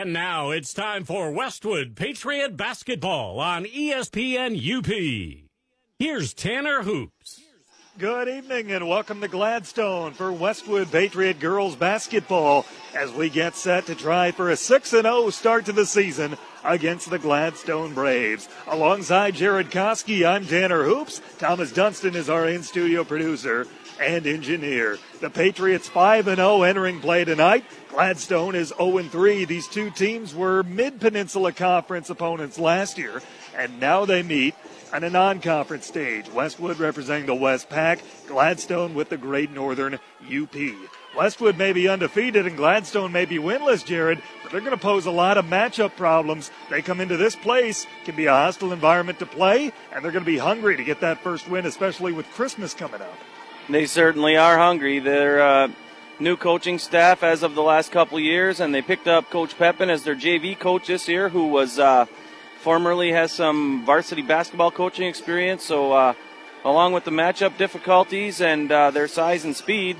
And now it's time for Westwood Patriot Basketball on ESPN UP. Here's Tanner Hoops. Good evening and welcome to Gladstone for Westwood Patriot girls basketball as we get set to try for a 6 0 start to the season against the Gladstone Braves. Alongside Jared Koski, I'm Tanner Hoops. Thomas Dunston is our in studio producer and engineer. The Patriots 5 0 entering play tonight. Gladstone is 0 3. These two teams were mid peninsula conference opponents last year, and now they meet on a non conference stage. Westwood representing the West Pack, Gladstone with the Great Northern UP. Westwood may be undefeated and Gladstone may be winless, Jared, but they're going to pose a lot of matchup problems. They come into this place, can be a hostile environment to play, and they're going to be hungry to get that first win, especially with Christmas coming up. They certainly are hungry. They're uh, new coaching staff as of the last couple years, and they picked up Coach Pepin as their JV coach this year, who was uh, formerly has some varsity basketball coaching experience. So, uh, along with the matchup difficulties and uh, their size and speed,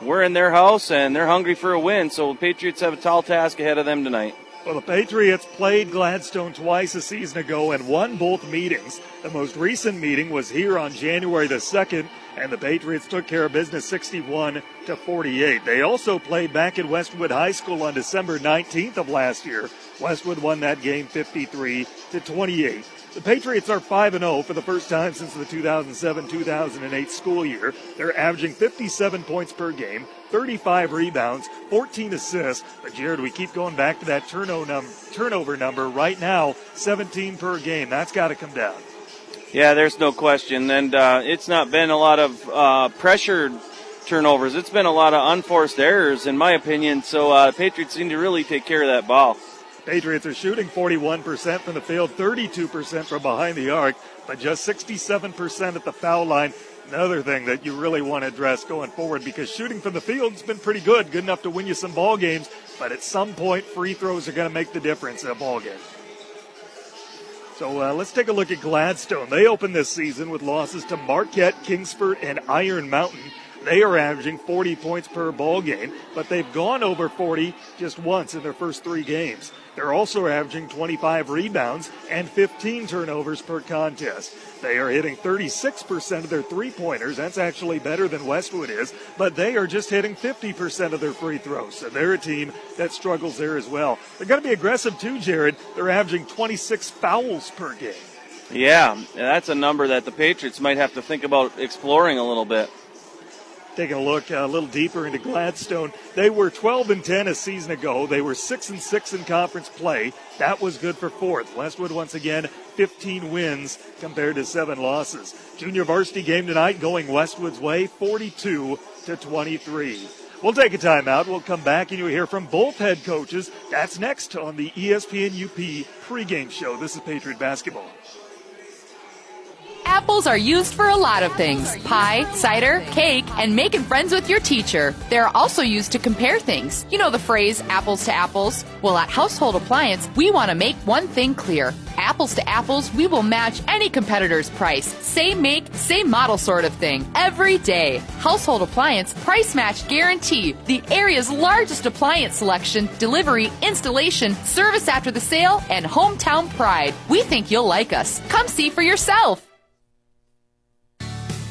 we're in their house and they're hungry for a win. So, the Patriots have a tall task ahead of them tonight. Well, the Patriots played Gladstone twice a season ago and won both meetings. The most recent meeting was here on January the 2nd, and the Patriots took care of business 61 to 48. They also played back at Westwood High School on December 19th of last year. Westwood won that game 53 to 28. The Patriots are 5 0 for the first time since the 2007 2008 school year. They're averaging 57 points per game, 35 rebounds, 14 assists. But, Jared, we keep going back to that turnover, num- turnover number. Right now, 17 per game. That's got to come down. Yeah, there's no question. And uh, it's not been a lot of uh, pressured turnovers. It's been a lot of unforced errors, in my opinion. So, uh, Patriots need to really take care of that ball. Patriots are shooting 41% from the field, 32% from behind the arc, but just 67% at the foul line. Another thing that you really want to address going forward because shooting from the field has been pretty good, good enough to win you some ball games, but at some point free throws are going to make the difference in a ball game. So uh, let's take a look at Gladstone. They opened this season with losses to Marquette, Kingsford, and Iron Mountain. They are averaging 40 points per ball game, but they've gone over 40 just once in their first three games. They're also averaging 25 rebounds and 15 turnovers per contest. They are hitting 36% of their three pointers. That's actually better than Westwood is, but they are just hitting 50% of their free throws. So they're a team that struggles there as well. They're going to be aggressive too, Jared. They're averaging 26 fouls per game. Yeah, that's a number that the Patriots might have to think about exploring a little bit. Taking a look a little deeper into Gladstone, they were 12 and 10 a season ago. They were 6 and 6 in conference play. That was good for fourth. Westwood once again 15 wins compared to 7 losses. Junior varsity game tonight going Westwood's way 42 to 23. We'll take a timeout. We'll come back and you'll hear from both head coaches. That's next on the ESPN UP pregame show. This is Patriot Basketball. Apples are used for a lot of things pie, cider, cake, and making friends with your teacher. They're also used to compare things. You know the phrase apples to apples? Well, at Household Appliance, we want to make one thing clear. Apples to apples, we will match any competitor's price. Same make, same model sort of thing. Every day. Household Appliance Price Match Guarantee. The area's largest appliance selection, delivery, installation, service after the sale, and hometown pride. We think you'll like us. Come see for yourself.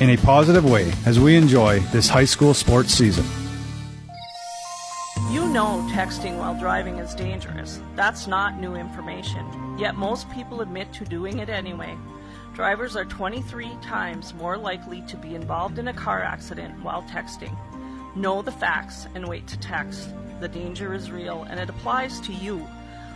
in a positive way as we enjoy this high school sports season. You know texting while driving is dangerous. That's not new information. Yet most people admit to doing it anyway. Drivers are 23 times more likely to be involved in a car accident while texting. Know the facts and wait to text. The danger is real and it applies to you.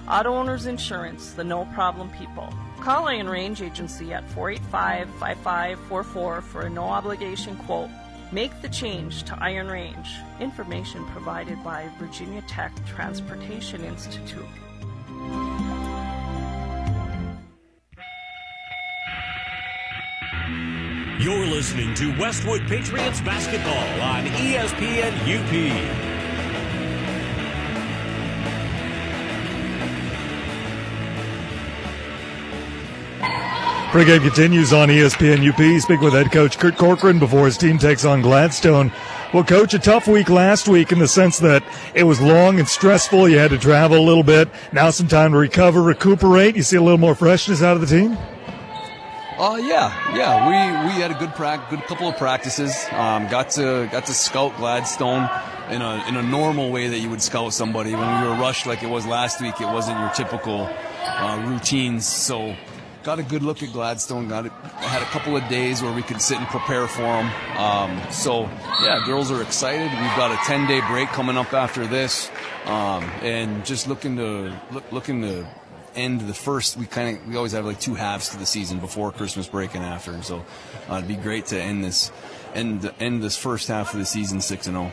Auto Owners Insurance, the no problem people. Call Iron Range Agency at 485 5544 for a no obligation quote. Make the change to Iron Range. Information provided by Virginia Tech Transportation Institute. You're listening to Westwood Patriots basketball on ESPN UP. Pregame continues on ESPN UP. Speak with head coach Kurt Corcoran before his team takes on Gladstone. Well, coach, a tough week last week in the sense that it was long and stressful. You had to travel a little bit. Now some time to recover, recuperate. You see a little more freshness out of the team. Uh, yeah, yeah. We we had a good prac, good couple of practices. Um, got to got to scout Gladstone in a in a normal way that you would scout somebody. When we were rushed like it was last week, it wasn't your typical uh, routines. So got a good look at Gladstone. Got had a couple of days where we could sit and prepare for them. Um, so yeah, girls are excited. We've got a 10 day break coming up after this, um, and just looking to look, looking to end the first. We kind of we always have like two halves to the season before Christmas break and after, so uh, it'd be great to end this end end this first half of the season six and zero.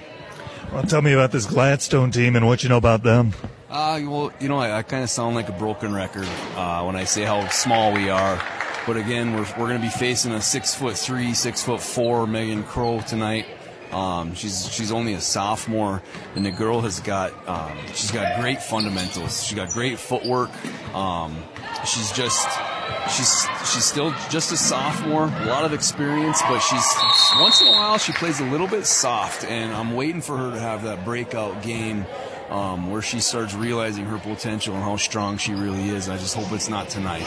Well, tell me about this Gladstone team and what you know about them. Uh, well, you know, I, I kind of sound like a broken record uh, when I say how small we are. But again, we're, we're going to be facing a six foot three, six foot four Megan Crow tonight. Um, she's she's only a sophomore, and the girl has got um, she's got great fundamentals. She's got great footwork. Um, she's just she's she's still just a sophomore, a lot of experience, but she's once in a while she plays a little bit soft, and I'm waiting for her to have that breakout game um, where she starts realizing her potential and how strong she really is. I just hope it's not tonight.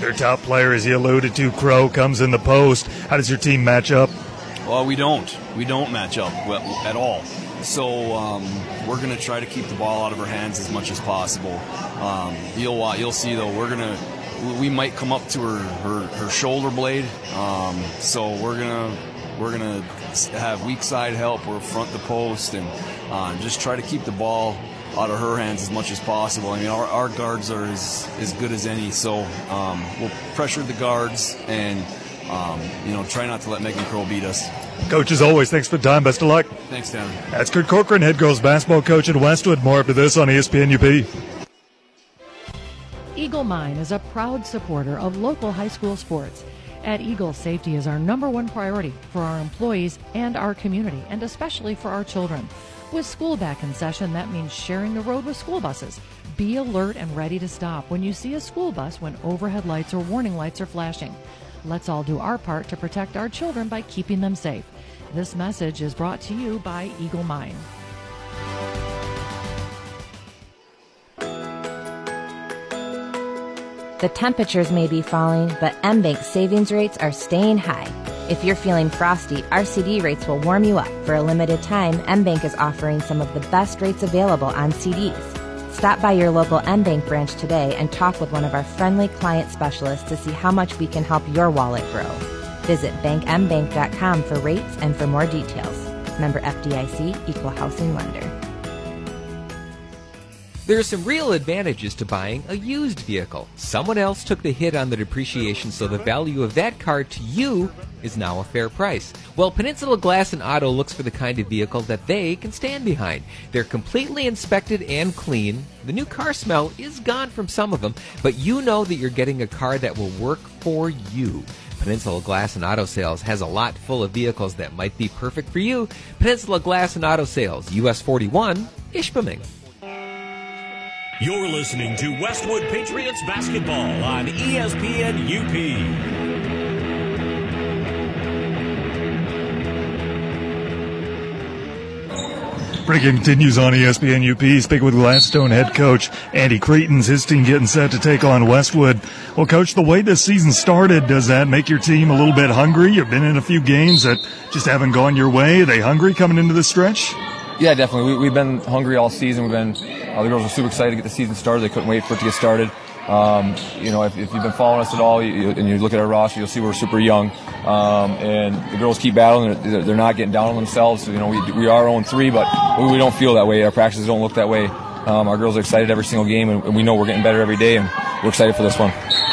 Their top player, as you alluded to, Crow, comes in the post. How does your team match up? Well, we don't. We don't match up at all. So um, we're going to try to keep the ball out of her hands as much as possible. Um, you'll you'll see though we're going to we might come up to her her, her shoulder blade. Um, so we're gonna we're gonna have weak side help or front the post and uh, just try to keep the ball out of her hands as much as possible. I mean, our, our guards are as, as good as any, so um, we'll pressure the guards and um, you know try not to let Megan Crow beat us. Coach, as always, thanks for the time. Best of luck. Thanks, Tanner. That's Kurt Corcoran, head girls basketball coach at Westwood. More after this on ESPN UP. Eagle Mine is a proud supporter of local high school sports. At Eagle, safety is our number one priority for our employees and our community, and especially for our children. With school back in session, that means sharing the road with school buses. Be alert and ready to stop when you see a school bus when overhead lights or warning lights are flashing. Let's all do our part to protect our children by keeping them safe. This message is brought to you by Eagle Mine. The temperatures may be falling, but MBank savings rates are staying high. If you're feeling frosty, our CD rates will warm you up. For a limited time, MBank is offering some of the best rates available on CDs. Stop by your local MBank branch today and talk with one of our friendly client specialists to see how much we can help your wallet grow. Visit bankmbank.com for rates and for more details. Member FDIC, Equal Housing Lender. There are some real advantages to buying a used vehicle. Someone else took the hit on the depreciation, so the value of that car to you is now a fair price. Well, Peninsula Glass and Auto looks for the kind of vehicle that they can stand behind. They're completely inspected and clean. The new car smell is gone from some of them, but you know that you're getting a car that will work for you. Peninsula Glass and Auto Sales has a lot full of vehicles that might be perfect for you. Peninsula Glass and Auto Sales, US 41, Ishpeming. You're listening to Westwood Patriots basketball on ESPN UP. Breaking continues on ESPN UP. Speaking with Gladstone head coach Andy Cretons, his team getting set to take on Westwood. Well, coach, the way this season started, does that make your team a little bit hungry? You've been in a few games that just haven't gone your way. Are they hungry coming into the stretch? Yeah, definitely. We, we've been hungry all season. We've been uh, the girls are super excited to get the season started. They couldn't wait for it to get started. Um, you know, if, if you've been following us at all, you, you- and you look at our roster, you'll see we're super young, um, and the girls keep battling. They're, they're not getting down on themselves. You know, we, we are 0 3, but we, we don't feel that way. Our practices don't look that way. Um, our girls are excited every single game, and, and we know we're getting better every day, and we're excited for this one.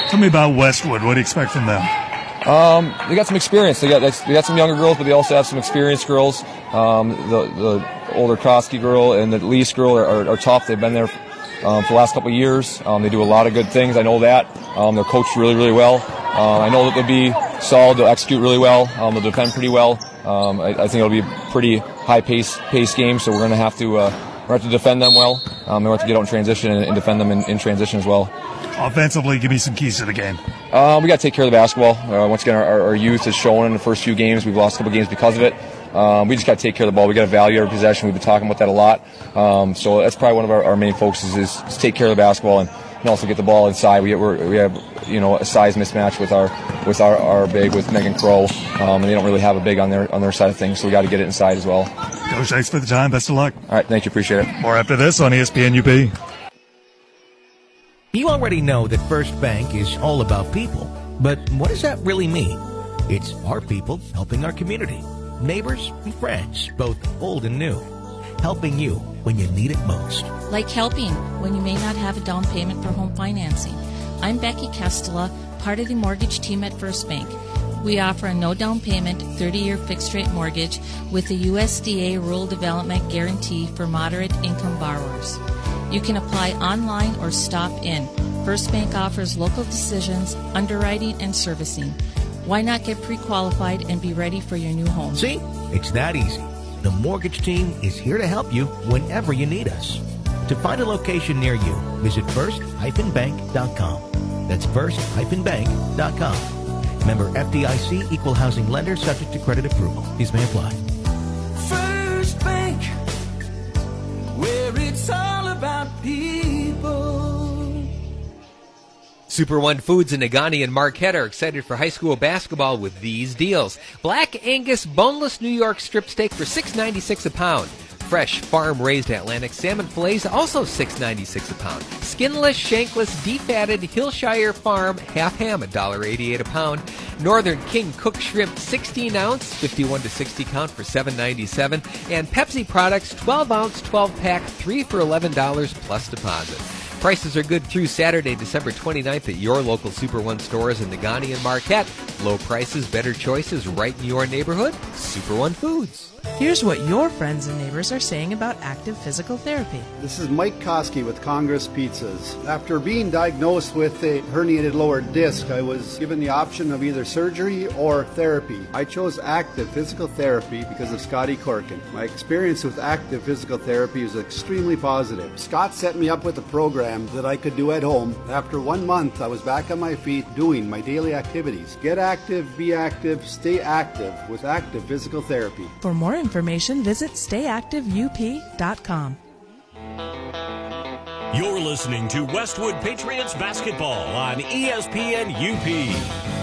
Tell me about Westwood. What do you expect from them? Um, they got some experience. They got they got some younger girls, but they also have some experienced girls. Um, the the older Krosky girl and the Lease girl are, are, are tough. They've been there um, for the last couple of years. Um, they do a lot of good things. I know that. Um, they're coached really really well. Uh, I know that they'll be solid. They'll execute really well. Um, they'll defend pretty well. Um, I, I, think it'll be a pretty high pace pace game. So we're going to have to uh, we're going to have to defend them well. Um, we have to get out in transition and, and defend them in, in transition as well. Offensively, give me some keys to the game. Um, we got to take care of the basketball. Uh, once again, our, our, youth has shown in the first few games. We've lost a couple games because of it. Um, we just got to take care of the ball. We got to value our possession. We've been talking about that a lot. Um, so that's probably one of our, our main focuses is, is take care of the basketball and, and also get the ball inside. We, we have you know a size mismatch with our with our, our big with Megan Crow, um, and they don't really have a big on their on their side of things. So we got to get it inside as well. Coach, thanks for the time. Best of luck. All right, thank you. Appreciate it. More after this on ESPN UP. You already know that First Bank is all about people, but what does that really mean? It's our people helping our community, neighbors and friends, both old and new, helping you when you need it most. Like helping when you may not have a down payment for home financing. I'm Becky Kestela, part of the mortgage team at First Bank. We offer a no down payment 30 year fixed rate mortgage with a USDA Rural Development Guarantee for moderate income borrowers. You can apply online or stop in. First Bank offers local decisions, underwriting, and servicing. Why not get pre qualified and be ready for your new home? See, it's that easy. The mortgage team is here to help you whenever you need us. To find a location near you, visit first-bank.com. That's first-bank.com. Member FDIC equal housing lender subject to credit approval. These may apply. Super One Foods in Negaunee and Marquette are excited for high school basketball with these deals. Black Angus boneless New York strip steak for $6.96 a pound. Fresh farm raised Atlantic salmon fillets also $6.96 a pound. Skinless, shankless, defatted Hillshire Farm half ham $1.88 a pound. Northern King cooked shrimp 16 ounce 51 to 60 count for $7.97 and Pepsi products 12 ounce 12 pack 3 for $11 plus deposit. Prices are good through Saturday, December 29th at your local Super One stores in Negaunee and Marquette. Low prices, better choices right in your neighborhood. Super One Foods. Here's what your friends and neighbors are saying about active physical therapy. This is Mike Koski with Congress Pizzas. After being diagnosed with a herniated lower disc, I was given the option of either surgery or therapy. I chose active physical therapy because of Scotty Corkin. My experience with active physical therapy is extremely positive. Scott set me up with a program that I could do at home. After one month, I was back on my feet doing my daily activities. Get active, be active, stay active with active physical therapy. For more information, visit stayactiveup.com. You're listening to Westwood Patriots basketball on ESPN UP.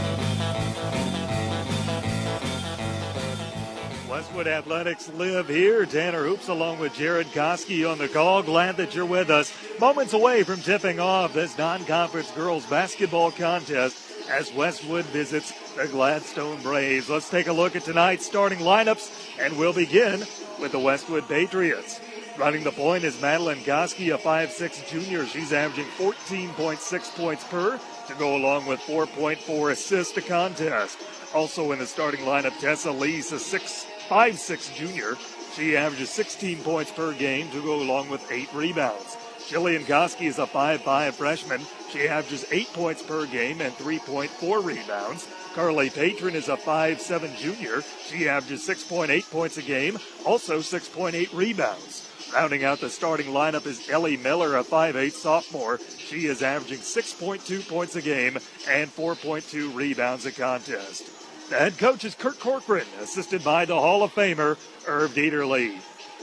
Westwood Athletics live here. Tanner Hoops along with Jared Koski on the call. Glad that you're with us. Moments away from tipping off this non-conference girls basketball contest as Westwood visits the Gladstone Braves. Let's take a look at tonight's starting lineups, and we'll begin with the Westwood Patriots. Running the point is Madeline Koski, a 5'6 junior. She's averaging 14.6 points per to go along with 4.4 assists to contest. Also in the starting lineup, Tessa Lees, a 6 5'6 junior. She averages 16 points per game to go along with 8 rebounds. Jillian Koski is a 5'5 freshman. She averages 8 points per game and 3.4 rebounds. Carly Patron is a 5'7 junior. She averages 6.8 points a game, also 6.8 rebounds. Rounding out the starting lineup is Ellie Miller, a 5'8 sophomore. She is averaging 6.2 points a game and 4.2 rebounds a contest. The head coach is Kurt Corcoran, assisted by the Hall of Famer Irv Dieterle.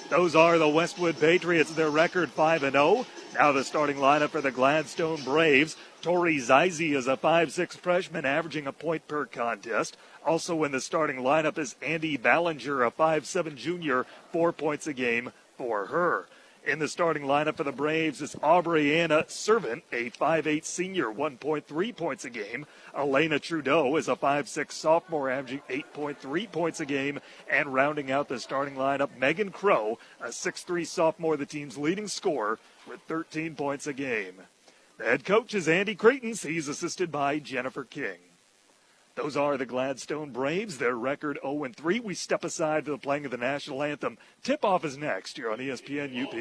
Those are the Westwood Patriots. Their record 5 0. Now the starting lineup for the Gladstone Braves. Tori Zizi is a 5'6 freshman averaging a point per contest. Also in the starting lineup is Andy Ballinger, a 5'7 junior, four points a game for her. In the starting lineup for the Braves is Aubriana Servant, a 5'8 senior, 1.3 points a game. Elena Trudeau is a 5'6 sophomore, averaging 8.3 points a game. And rounding out the starting lineup, Megan Crow, a 6'3 sophomore, the team's leading scorer, with 13 points a game. The head coach is Andy Cretens. He's assisted by Jennifer King. Those are the Gladstone Braves. Their record 0 3. We step aside for the playing of the national anthem. Tip off is next here on ESPN UP.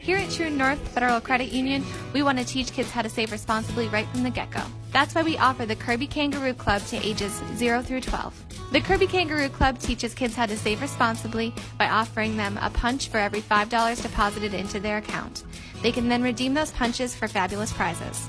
Here at True North Federal Credit Union, we want to teach kids how to save responsibly right from the get go. That's why we offer the Kirby Kangaroo Club to ages 0 through 12. The Kirby Kangaroo Club teaches kids how to save responsibly by offering them a punch for every $5 deposited into their account. They can then redeem those punches for fabulous prizes.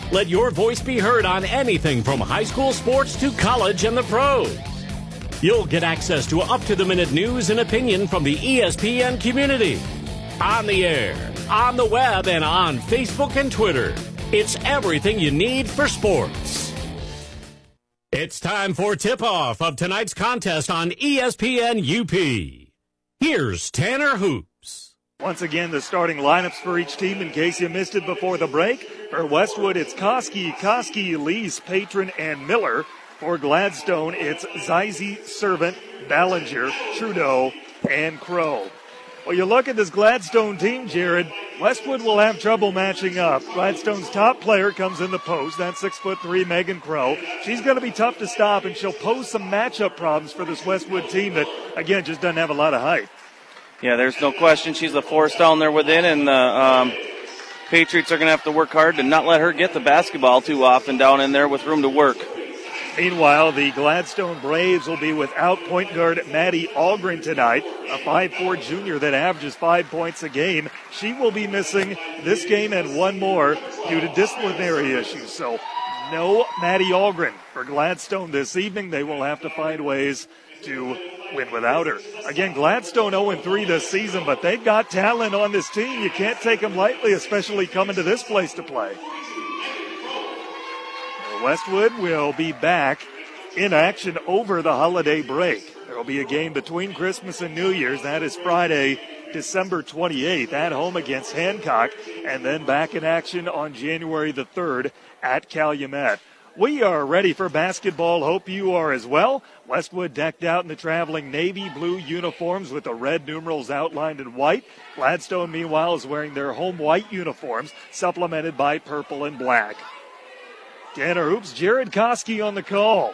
Let your voice be heard on anything from high school sports to college and the pros. You'll get access to up to the minute news and opinion from the ESPN community. On the air, on the web, and on Facebook and Twitter. It's everything you need for sports. It's time for tip off of tonight's contest on ESPN UP. Here's Tanner Hoops. Once again, the starting lineups for each team in case you missed it before the break. For Westwood, it's Koski, Koski, Lease, Patron, and Miller. For Gladstone, it's Zizi, Servant, Ballinger, Trudeau, and Crow. Well, you look at this Gladstone team, Jared. Westwood will have trouble matching up. Gladstone's top player comes in the post. That's six foot three Megan Crow. She's going to be tough to stop, and she'll pose some matchup problems for this Westwood team that, again, just doesn't have a lot of height. Yeah, there's no question she's the force down there within, and the um, Patriots are going to have to work hard to not let her get the basketball too often down in there with room to work. Meanwhile, the Gladstone Braves will be without point guard Maddie Algren tonight, a 5'4 junior that averages five points a game. She will be missing this game and one more due to disciplinary issues. So, no Maddie Algren for Gladstone this evening. They will have to find ways to win without her. Again, Gladstone 0 3 this season, but they've got talent on this team. You can't take them lightly, especially coming to this place to play. Westwood will be back in action over the holiday break. There will be a game between Christmas and New Year's. That is Friday, December 28th at home against Hancock, and then back in action on January the 3rd at Calumet. We are ready for basketball. Hope you are as well. Westwood decked out in the traveling navy blue uniforms with the red numerals outlined in white. Gladstone, meanwhile, is wearing their home white uniforms, supplemented by purple and black. Tanner Hoops, Jared Koski on the call.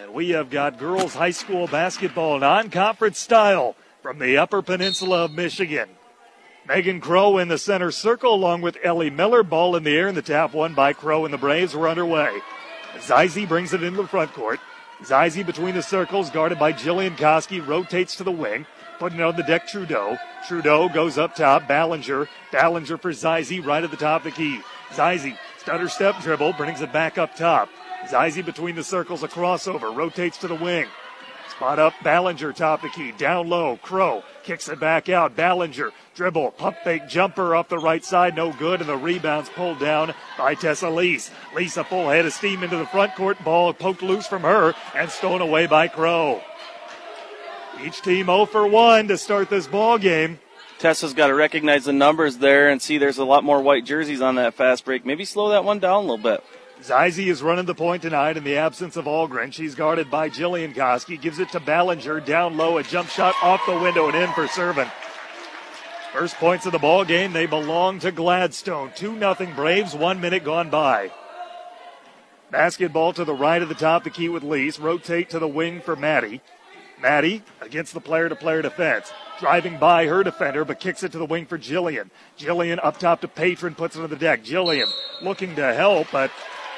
And we have got girls high school basketball non conference style from the Upper Peninsula of Michigan. Megan Crow in the center circle along with Ellie Miller. Ball in the air and the tap one by Crow and the Braves were underway. Zizi brings it into the front court. Zizi between the circles, guarded by Jillian Koski, rotates to the wing. Putting it on the deck, Trudeau. Trudeau goes up top. Ballinger. Ballinger for Zizi right at the top of the key. Zizi, stutter step dribble, brings it back up top. Zizi between the circles, a crossover, rotates to the wing. Spot up, Ballinger top the key, down low, Crow kicks it back out. Ballinger dribble, pump fake jumper off the right side, no good, and the rebounds pulled down by Tessa Lease. Lease a full head of steam into the front court, ball poked loose from her and stolen away by Crow. Each team 0 for 1 to start this ball game. Tessa's got to recognize the numbers there and see there's a lot more white jerseys on that fast break. Maybe slow that one down a little bit. Zizi is running the point tonight in the absence of Algren. She's guarded by Jillian Koski. Gives it to Ballinger. Down low, a jump shot off the window and in for Servant. First points of the ball game, they belong to Gladstone. 2 0 Braves, one minute gone by. Basketball to the right of the top, the key with Lease. Rotate to the wing for Maddie. Maddie against the player to player defense. Driving by her defender, but kicks it to the wing for Jillian. Jillian up top to Patron, puts it on the deck. Jillian looking to help, but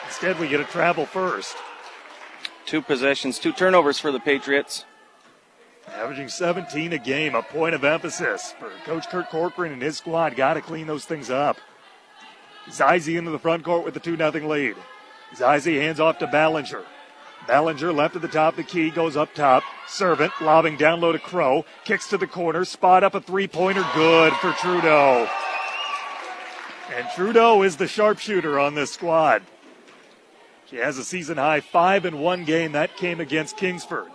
instead we get a travel first. Two possessions, two turnovers for the Patriots. Averaging 17 a game, a point of emphasis for Coach Kurt Corcoran and his squad. Got to clean those things up. Zizi into the front court with the 2 0 lead. Zizi hands off to Ballinger. Ballinger left at the top of the key, goes up top. Servant lobbing down low to Crow. Kicks to the corner. Spot up a three pointer. Good for Trudeau. And Trudeau is the sharpshooter on this squad. She has a season high five in one game. That came against Kingsford.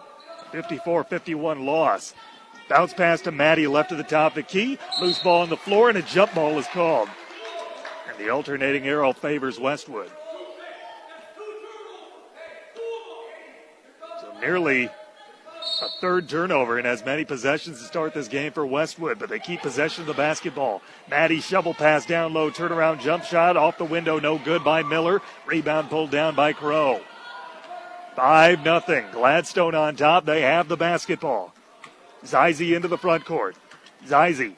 54 51 loss. Bounce pass to Maddie left to the top of the key. Loose ball on the floor, and a jump ball is called. And the alternating arrow favors Westwood. So nearly a third turnover and as many possessions to start this game for Westwood, but they keep possession of the basketball. Maddie shovel pass down low, turnaround jump shot off the window, no good by Miller. Rebound pulled down by Crow. 5 nothing. Gladstone on top. They have the basketball. Zizi into the front court. Zizi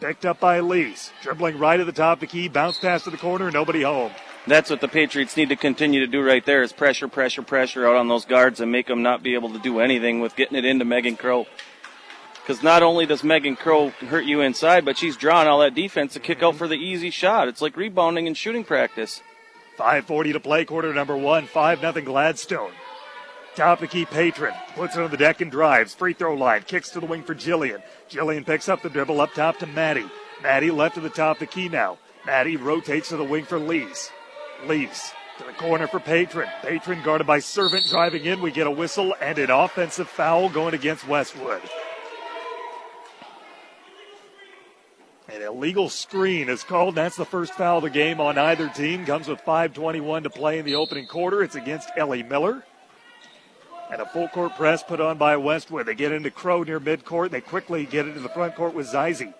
picked up by Lees. Dribbling right at the top of the key. Bounce pass to the corner. Nobody home. That's what the Patriots need to continue to do right there is pressure, pressure, pressure out on those guards and make them not be able to do anything with getting it into Megan Crow. Because not only does Megan Crow hurt you inside, but she's drawing all that defense to kick out mm-hmm. for the easy shot. It's like rebounding and shooting practice. 5.40 to play, quarter number one. 5 nothing Gladstone. Top of the key, Patron. Puts it on the deck and drives. Free throw line. Kicks to the wing for Jillian. Jillian picks up the dribble up top to Maddie. Maddie left to the top of the key now. Maddie rotates to the wing for Lees. Lees to the corner for Patron. Patron guarded by Servant driving in. We get a whistle and an offensive foul going against Westwood. An illegal screen is called. That's the first foul of the game on either team. Comes with 5.21 to play in the opening quarter. It's against Ellie Miller. And a full court press put on by Westwood. They get into Crow near midcourt. They quickly get into the front court with Zizi.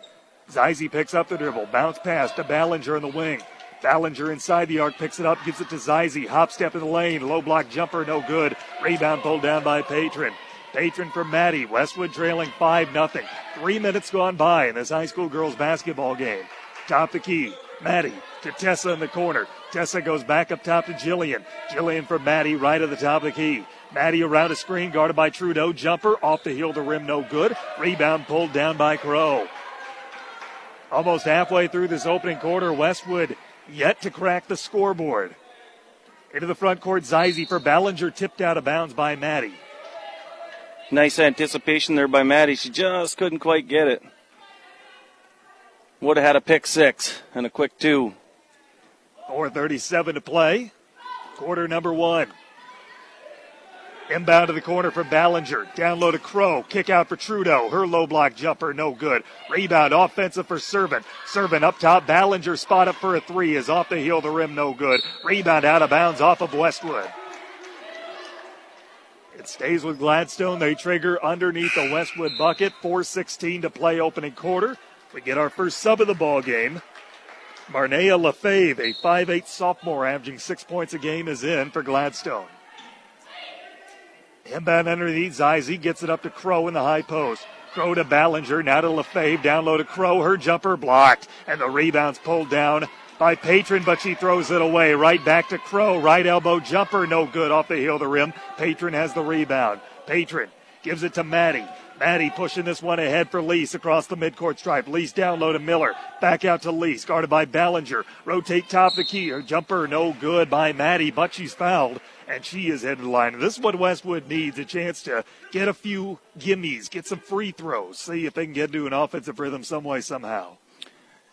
Zizi picks up the dribble. Bounce pass to Ballinger in the wing. Ballinger inside the arc picks it up, gives it to Zizi. Hop step in the lane. Low block jumper, no good. Rebound pulled down by Patron. Patron for Maddie. Westwood trailing 5 0. Three minutes gone by in this high school girls basketball game. Top the key. Maddie to Tessa in the corner. Tessa goes back up top to Jillian. Jillian for Maddie right at the top of the key. Maddie around a screen guarded by Trudeau. Jumper off the heel to rim, no good. Rebound pulled down by Crow. Almost halfway through this opening quarter, Westwood yet to crack the scoreboard. Into the front court, Zizi for Ballinger, tipped out of bounds by Maddie. Nice anticipation there by Maddie. She just couldn't quite get it. Would have had a pick six and a quick two. 4.37 to play. Quarter number one. Inbound to the corner for Ballinger. Down low to Crow. Kick out for Trudeau. Her low block jumper, no good. Rebound offensive for Servant. Servant up top. Ballinger spot up for a three is off the heel the rim, no good. Rebound out of bounds off of Westwood. It stays with Gladstone. They trigger underneath the Westwood bucket. 4.16 to play opening quarter. We get our first sub of the ball game. Marnea Lefebvre, a 5'8 sophomore averaging six points a game, is in for Gladstone. Inbound underneath, Zizi gets it up to Crow in the high post. Crow to Ballinger, now to Lefebvre, down low to Crow. Her jumper blocked, and the rebound's pulled down by Patron, but she throws it away. Right back to Crow. Right elbow jumper, no good off the heel of the rim. Patron has the rebound. Patron gives it to Maddie. Maddie pushing this one ahead for Lease across the midcourt stripe. Lease down low to Miller. Back out to Lease, guarded by Ballinger. Rotate top the key. Her jumper no good by Maddie, but she's fouled and she is headed to the line. This is what Westwood needs a chance to get a few gimmies, get some free throws, see if they can get into an offensive rhythm some way, somehow.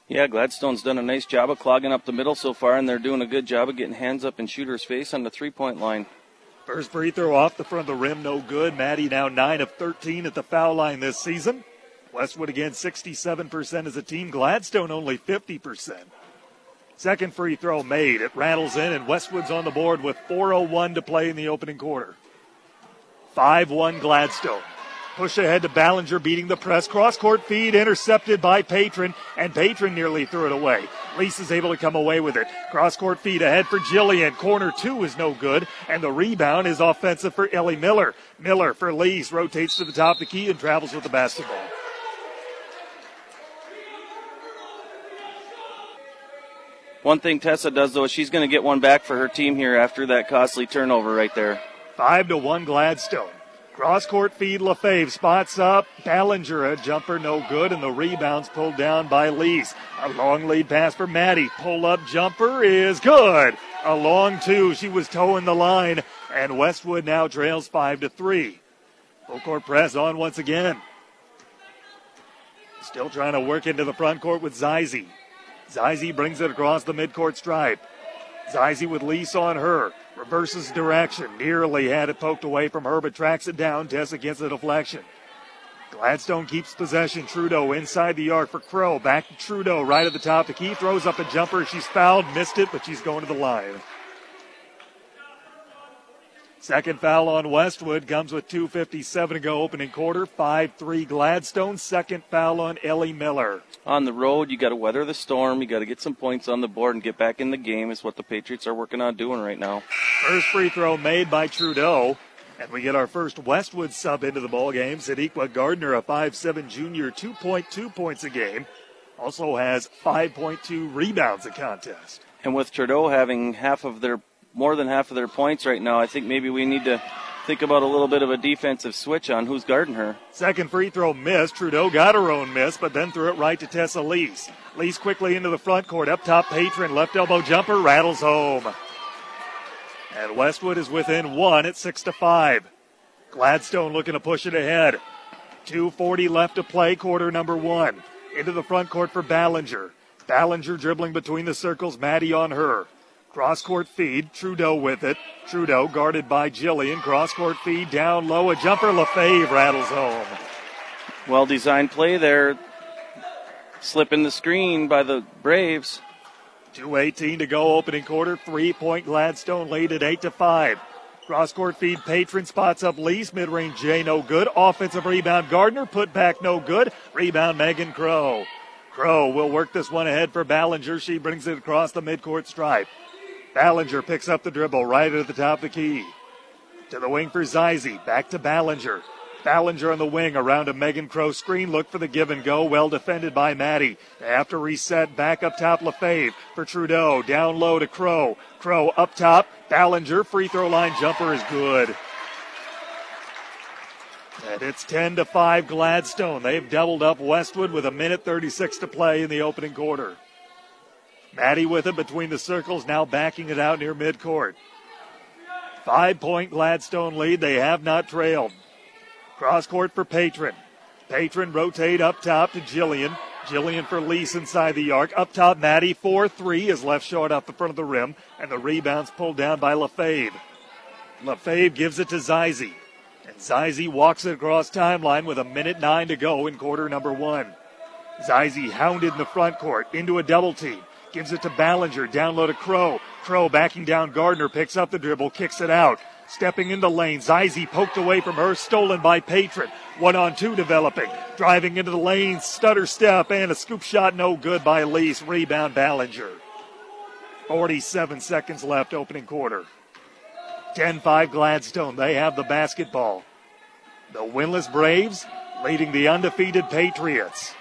Yeah, Gladstone's done a nice job of clogging up the middle so far, and they're doing a good job of getting hands up in shooter's face on the three point line. First free throw off the front of the rim, no good. Maddie now 9 of 13 at the foul line this season. Westwood again 67% as a team. Gladstone only 50%. Second free throw made. It rattles in, and Westwood's on the board with 4.01 to play in the opening quarter. 5 1 Gladstone. Push ahead to Ballinger beating the press. Cross court feed intercepted by Patron, and Patron nearly threw it away. Is able to come away with it. Cross court feed ahead for Jillian. Corner two is no good, and the rebound is offensive for Ellie Miller. Miller for Lease rotates to the top of the key and travels with the basketball. One thing Tessa does though is she's going to get one back for her team here after that costly turnover right there. Five to one Gladstone. Cross court feed Lefebvre spots up. Ballinger a jumper no good and the rebounds pulled down by Lees. A long lead pass for Maddie. Pull up jumper is good. A long two. She was toeing the line and Westwood now trails five to three. Full court press on once again. Still trying to work into the front court with Zizi. Zizi brings it across the midcourt stripe. Zeise with Lease on her. Reverses direction. Nearly had it poked away from her, but tracks it down. Tess against the deflection. Gladstone keeps possession. Trudeau inside the arc for Crow. Back to Trudeau, right at the top. The key throws up a jumper. She's fouled, missed it, but she's going to the line. Second foul on Westwood comes with 2.57 to go opening quarter. 5 3 Gladstone. Second foul on Ellie Miller. On the road, you got to weather the storm. You got to get some points on the board and get back in the game, is what the Patriots are working on doing right now. First free throw made by Trudeau. And we get our first Westwood sub into the ball game. Sadiqa Gardner, a 5'7 junior, 2.2 points a game. Also has 5.2 rebounds a contest. And with Trudeau having half of their more than half of their points right now, I think maybe we need to think about a little bit of a defensive switch on who's guarding her. Second free throw missed. Trudeau got her own miss, but then threw it right to Tessa Lease. Lees quickly into the front court. Up top, Patron. Left elbow jumper. Rattles home. And Westwood is within one at 6 to 5. Gladstone looking to push it ahead. 2.40 left to play, quarter number one. Into the front court for Ballinger. Ballinger dribbling between the circles, Maddie on her. Cross court feed, Trudeau with it. Trudeau guarded by Jillian. Cross court feed down low. A jumper, LaFave rattles home. Well designed play there. Slipping the screen by the Braves. 2.18 to go, opening quarter. Three point Gladstone lead at 8 to 5. Cross court feed, Patron spots up Lee's Mid range J, no good. Offensive rebound, Gardner. Put back, no good. Rebound, Megan Crow. Crow will work this one ahead for Ballinger. She brings it across the midcourt stripe. Ballinger picks up the dribble right at the top of the key. To the wing for Zeise. Back to Ballinger. Ballinger on the wing around a Megan Crow screen. Look for the give and go. Well defended by Maddie. After reset back up top. LaFave for Trudeau. Down low to Crow. Crow up top. Ballinger free throw line jumper is good. And it's 10 to 5 Gladstone. They've doubled up Westwood with a minute 36 to play in the opening quarter. Maddie with it between the circles, now backing it out near midcourt. Five point Gladstone lead. They have not trailed. Cross court for Patron. Patron rotate up top to Jillian. Jillian for Lease inside the arc. Up top, Maddie 4 3 is left short off the front of the rim, and the rebound's pulled down by LaFave. LaFave gives it to Zeise. And Zeise walks it across timeline with a minute nine to go in quarter number one. Zeise hounded in the front court into a double team. Gives it to Ballinger. Down low to Crow. Crow backing down Gardner. Picks up the dribble. Kicks it out. Stepping into lane. Zeise poked away from her. Stolen by Patron. One on two developing. Driving into the lane. Stutter step and a scoop shot. No good by Lease. Rebound Ballinger. 47 seconds left opening quarter. 10-5 Gladstone. They have the basketball. The winless Braves leading the undefeated Patriots.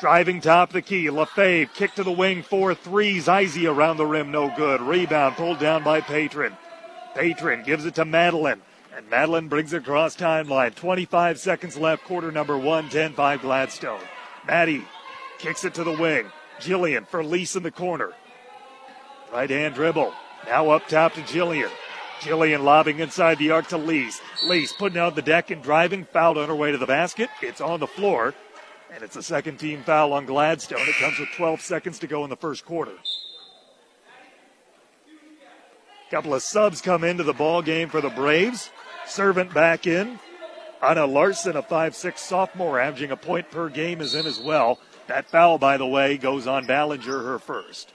Driving top the key. LaFave kick to the wing. 4 3. Zeise around the rim. No good. Rebound pulled down by Patron. Patron gives it to Madeline. And Madeline brings it across timeline. 25 seconds left. Quarter number one. 10 5 Gladstone. Maddie kicks it to the wing. Jillian for Lease in the corner. Right hand dribble. Now up top to Jillian. Jillian lobbing inside the arc to Lease. Lease putting out the deck and driving. Fouled on her way to the basket. It's on the floor. And it's a second team foul on Gladstone. It comes with 12 seconds to go in the first quarter. Couple of subs come into the ball game for the Braves. Servant back in. Anna Larson, a 5'6 sophomore, averaging a point per game, is in as well. That foul, by the way, goes on Ballinger, her first.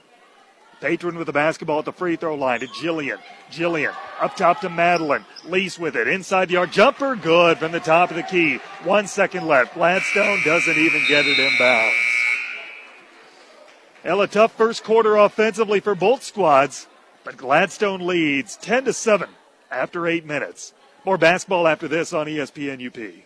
Patron with the basketball at the free throw line to Jillian. Jillian up top to Madeline. Lease with it. Inside the arc. Jumper good from the top of the key. One second left. Gladstone doesn't even get it inbounds. Well, a tough first quarter offensively for both squads, but Gladstone leads 10 to 7 after eight minutes. More basketball after this on ESPN UP.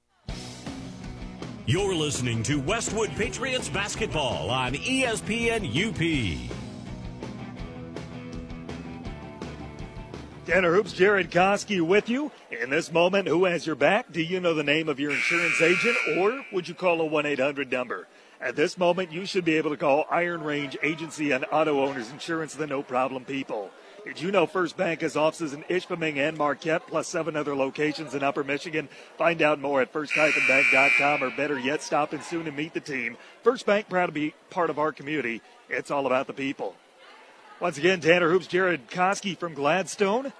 You're listening to Westwood Patriots basketball on ESPN UP. Tanner Hoops, Jared Koski with you. In this moment, who has your back? Do you know the name of your insurance agent or would you call a 1 800 number? At this moment, you should be able to call Iron Range Agency and Auto Owners Insurance, the no problem people. Did you know First Bank has offices in Ishpeming and Marquette, plus seven other locations in Upper Michigan? Find out more at first-bank.com or better yet, stop in soon and meet the team. First Bank, proud to be part of our community. It's all about the people. Once again, Tanner Hoops, Jared Koski from Gladstone.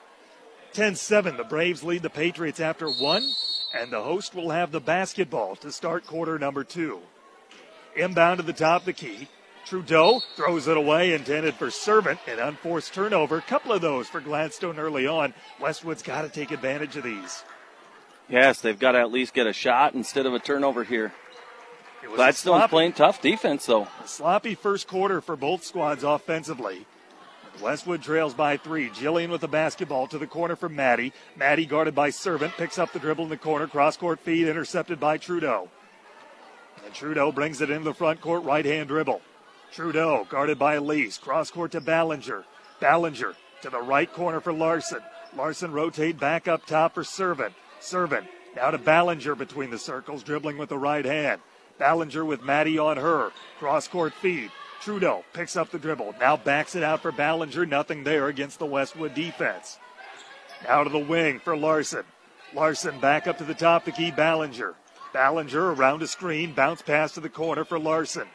10 7, the Braves lead the Patriots after one, and the host will have the basketball to start quarter number two. Inbound to the top of the key. Trudeau throws it away, intended for Servant, an unforced turnover. A couple of those for Gladstone early on. Westwood's got to take advantage of these. Yes, they've got to at least get a shot instead of a turnover here. It was a Gladstone's sloppy- playing tough defense, though. Sloppy first quarter for both squads offensively. Westwood trails by three. Jillian with the basketball to the corner for Maddie. Maddie guarded by Servant, picks up the dribble in the corner. Cross court feed intercepted by Trudeau. And Trudeau brings it into the front court, right hand dribble. Trudeau guarded by Elise. Cross court to Ballinger. Ballinger to the right corner for Larson. Larson rotate back up top for Servant. Servant now to Ballinger between the circles, dribbling with the right hand. Ballinger with Maddie on her. Cross court feed. Trudeau picks up the dribble. Now backs it out for Ballinger. Nothing there against the Westwood defense. Now to the wing for Larson. Larson back up to the top to key Ballinger. Ballinger around a screen, bounce pass to the corner for Larson.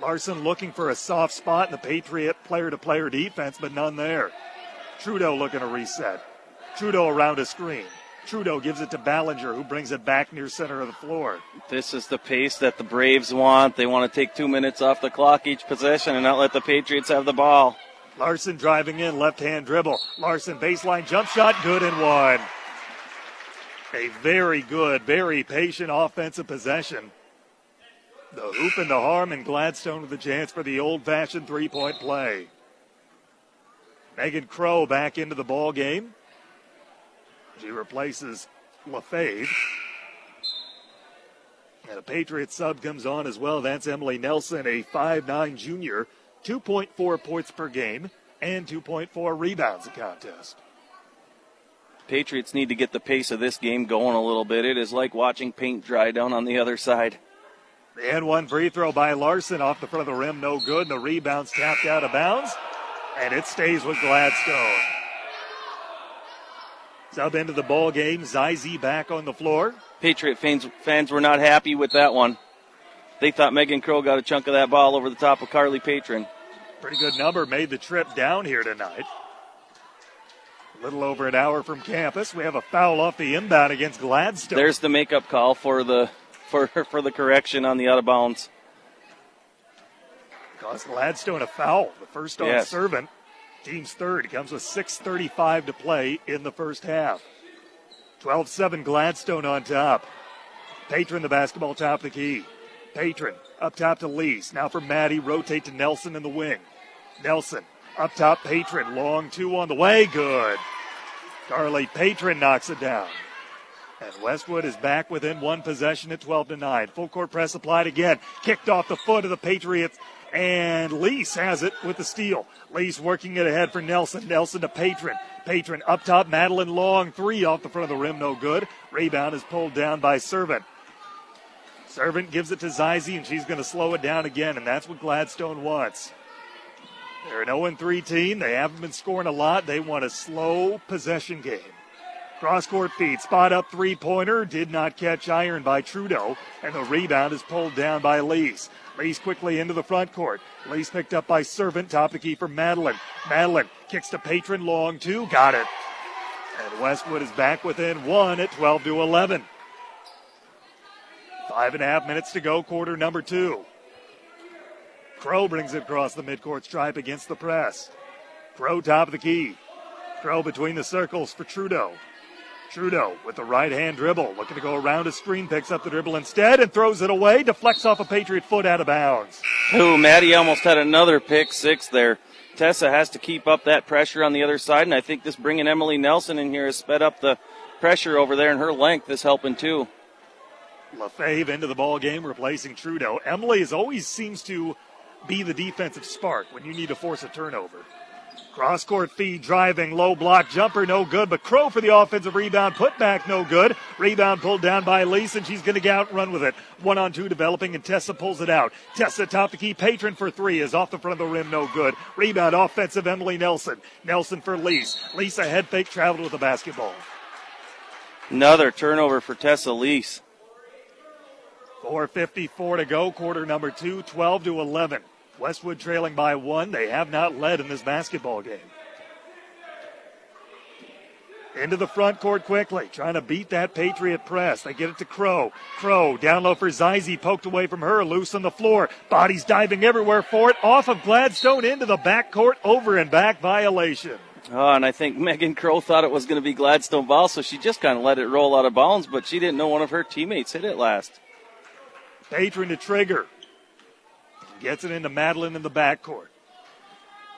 Larson looking for a soft spot in the Patriot player to player defense, but none there. Trudeau looking to reset. Trudeau around a screen. Trudeau gives it to Ballinger, who brings it back near center of the floor. This is the pace that the Braves want. They want to take two minutes off the clock each possession and not let the Patriots have the ball. Larson driving in, left hand dribble. Larson baseline jump shot, good and one. A very good, very patient offensive possession. The hoop and the harm, and Gladstone with a chance for the old fashioned three point play. Megan Crow back into the ball game. She replaces LaFave. And a Patriot sub comes on as well. That's Emily Nelson, a 5'9 junior, 2.4 points per game and 2.4 rebounds a contest. Patriots need to get the pace of this game going a little bit. It is like watching paint dry down on the other side. And one free throw by Larson off the front of the rim, no good. And the rebound's tapped out of bounds, and it stays with Gladstone. Sub into the ball game. Zizi back on the floor. Patriot fans, fans were not happy with that one. They thought Megan Crow got a chunk of that ball over the top of Carly Patron. Pretty good number. Made the trip down here tonight. A little over an hour from campus. We have a foul off the inbound against Gladstone. There's the makeup call for the for for the correction on the out of bounds. Cost Gladstone a foul. The first on Yes. Servant. Team's third. Comes with 6.35 to play in the first half. 12 7 Gladstone on top. Patron the basketball top of the key. Patron up top to Lees. Now for Maddie. Rotate to Nelson in the wing. Nelson up top. Patron. Long two on the way. Good. Carly Patron knocks it down. Westwood is back within one possession at 12 to 9. Full court press applied again. Kicked off the foot of the Patriots. And Lease has it with the steal. Lease working it ahead for Nelson. Nelson to Patron. Patron up top. Madeline Long. Three off the front of the rim. No good. Rebound is pulled down by Servant. Servant gives it to Zizi, and she's going to slow it down again. And that's what Gladstone wants. They're an 0 3 team. They haven't been scoring a lot. They want a slow possession game. Cross court feed, spot up three pointer, did not catch iron by Trudeau, and the rebound is pulled down by Lees. Lees quickly into the front court. Lees picked up by Servant, top the key for Madeline. Madeline kicks to Patron long two, got it. And Westwood is back within one at 12 to 11. Five and a half minutes to go, quarter number two. Crow brings it across the midcourt stripe against the press. Crow top of the key. Crow between the circles for Trudeau. Trudeau with the right hand dribble, looking to go around a screen, picks up the dribble instead and throws it away, deflects off a Patriot foot out of bounds. Ooh, Maddie almost had another pick six there. Tessa has to keep up that pressure on the other side, and I think this bringing Emily Nelson in here has sped up the pressure over there, and her length is helping too. LaFave into the ball game, replacing Trudeau. Emily always seems to be the defensive spark when you need to force a turnover. Cross court feed, driving, low block, jumper, no good. But Crow for the offensive rebound, put back, no good. Rebound pulled down by Lease, and she's going to get out and run with it. One on two developing, and Tessa pulls it out. Tessa top the key, patron for three is off the front of the rim, no good. Rebound offensive, Emily Nelson. Nelson for Lease. Lease a head fake, traveled with the basketball. Another turnover for Tessa Lease. 4.54 to go, quarter number two, 12 to 11. Westwood trailing by one. They have not led in this basketball game. Into the front court quickly, trying to beat that Patriot press. They get it to Crow. Crow down low for Zizi, poked away from her, loose on the floor. Bodies diving everywhere for it. Off of Gladstone into the back court, over and back violation. Oh, and I think Megan Crow thought it was going to be Gladstone ball, so she just kind of let it roll out of bounds, but she didn't know one of her teammates hit it last. Patron to trigger. Gets it into Madeline in the backcourt.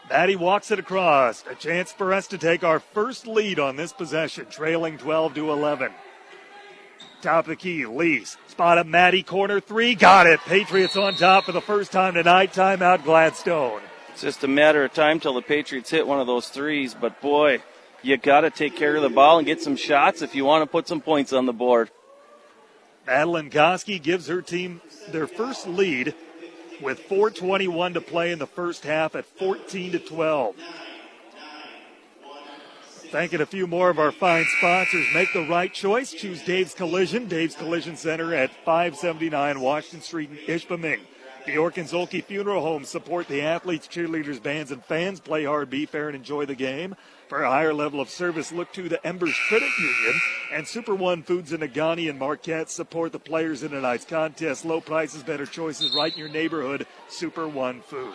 Maddie walks it across. A chance for us to take our first lead on this possession, trailing 12 to 11. Top of the key, Lees. Spot up Maddie, corner three. Got it. Patriots on top for the first time tonight. Timeout Gladstone. It's just a matter of time till the Patriots hit one of those threes, but boy, you got to take care of the ball and get some shots if you want to put some points on the board. Madeline Koski gives her team their first lead with 4:21 to play in the first half at 14 to 12. Thanking a few more of our fine sponsors. Make the right choice. Choose Dave's Collision. Dave's Collision Center at 579 Washington Street in Ishpeming. The Bjork and Zhulkie Funeral Home support the athletes, cheerleaders, bands, and fans. Play hard, be fair, and enjoy the game. For a higher level of service, look to the Embers Credit Union and Super One Foods in Negaunee and Marquette. Support the players in tonight's contest. Low prices, better choices, right in your neighborhood. Super One Foods.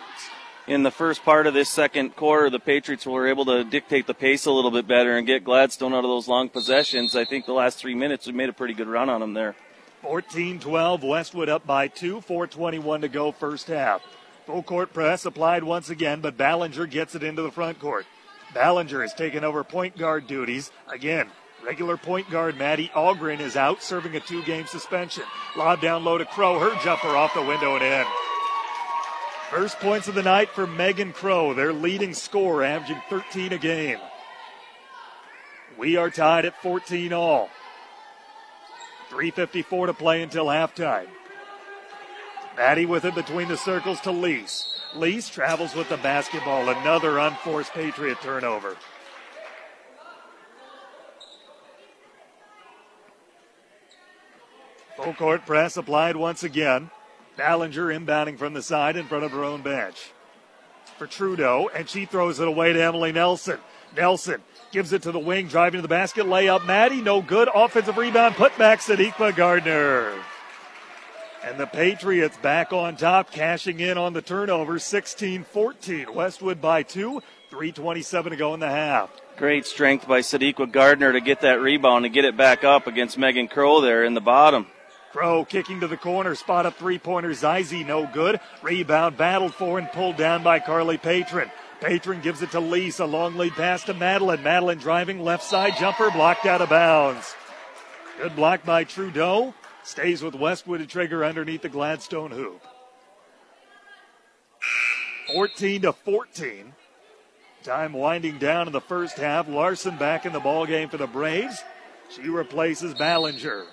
In the first part of this second quarter, the Patriots were able to dictate the pace a little bit better and get Gladstone out of those long possessions. I think the last three minutes we made a pretty good run on them there. 14 12, Westwood up by two, 421 to go, first half. Full court press applied once again, but Ballinger gets it into the front court. Ballinger has taken over point guard duties. Again, regular point guard Maddie Algren is out, serving a two game suspension. Lob down low to Crow, her jumper off the window and in. First points of the night for Megan Crow, their leading scorer, averaging 13 a game. We are tied at 14 all. 3.54 to play until halftime. Maddie with it between the circles to Lease. Lease travels with the basketball. Another unforced Patriot turnover. Full court press applied once again. Ballinger inbounding from the side in front of her own bench. For Trudeau, and she throws it away to Emily Nelson. Nelson gives it to the wing, driving to the basket, layup. Maddie, no good. Offensive rebound, put back Sadiqa Gardner. And the Patriots back on top, cashing in on the turnover, 16 14. Westwood by two, 3.27 to go in the half. Great strength by Sadiqa Gardner to get that rebound and get it back up against Megan Crow there in the bottom. Crow kicking to the corner, spot up three pointer. Zizi, no good. Rebound battled for and pulled down by Carly Patron. Patron gives it to Lease. A long lead pass to Madeline. Madeline driving left side jumper blocked out of bounds. Good block by Trudeau. Stays with Westwood to trigger underneath the Gladstone hoop. 14 to 14. Time winding down in the first half. Larson back in the ball game for the Braves. She replaces Ballinger.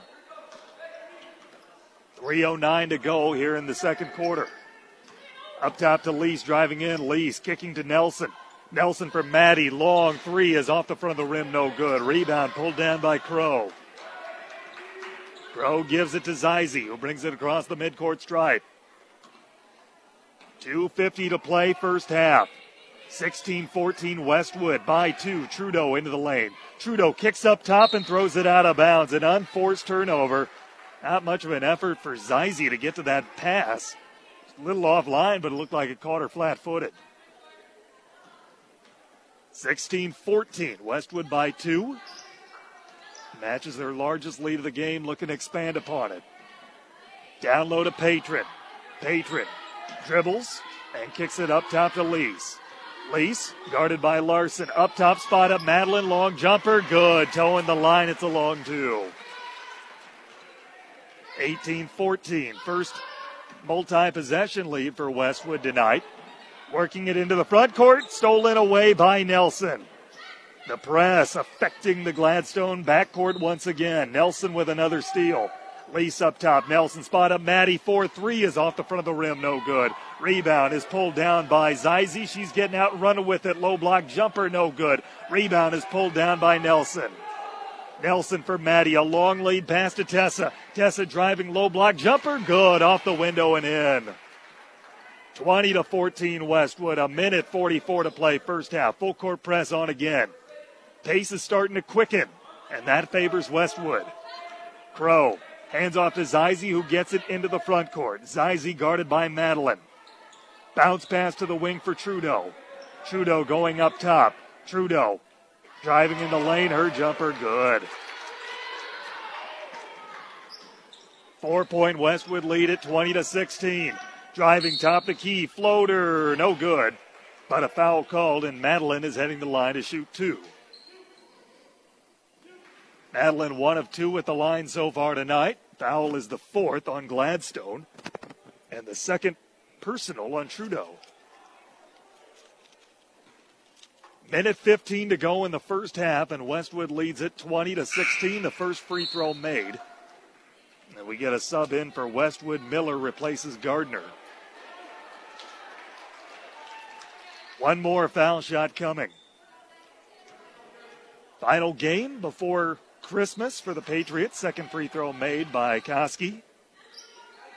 3.09 to go here in the second quarter. Up top to Lease, driving in. Lease kicking to Nelson. Nelson for Maddie. Long three is off the front of the rim, no good. Rebound pulled down by Crow. Crow gives it to Zizi, who brings it across the midcourt stripe. 2.50 to play, first half. 16 14 Westwood by two. Trudeau into the lane. Trudeau kicks up top and throws it out of bounds. An unforced turnover. Not much of an effort for Zizi to get to that pass. A little offline, but it looked like it caught her flat footed. 16 14. Westwood by two. Matches their largest lead of the game, looking to expand upon it. Down low to Patron. Patron dribbles and kicks it up top to Lease. Lease guarded by Larson. Up top spot up Madeline. Long jumper. Good. Towing the line. It's a long two. 18 14. First multi possession lead for Westwood tonight. Working it into the front court, stolen away by Nelson. The press affecting the Gladstone backcourt once again. Nelson with another steal. Lease up top. Nelson spot up. Maddie 4 3 is off the front of the rim. No good. Rebound is pulled down by Zizi. She's getting out running with it. Low block jumper. No good. Rebound is pulled down by Nelson. Nelson for Maddie. A long lead pass to Tessa. Tessa driving low block jumper. Good. Off the window and in. 20 to 14 Westwood. A minute 44 to play first half. Full court press on again. Pace is starting to quicken, and that favors Westwood. Crow hands off to Zizi, who gets it into the front court. Zizi guarded by Madeline. Bounce pass to the wing for Trudeau. Trudeau going up top. Trudeau driving in the lane. Her jumper good. Four point Westwood lead at 20 to 16. Driving top the key. Floater. No good. But a foul called, and Madeline is heading the line to shoot two. Madeline one of two at the line so far tonight. Foul is the fourth on Gladstone, and the second personal on Trudeau. Minute 15 to go in the first half, and Westwood leads it 20 to 16. The first free throw made. And we get a sub in for Westwood. Miller replaces Gardner. One more foul shot coming. Final game before Christmas for the Patriots. Second free throw made by Koski.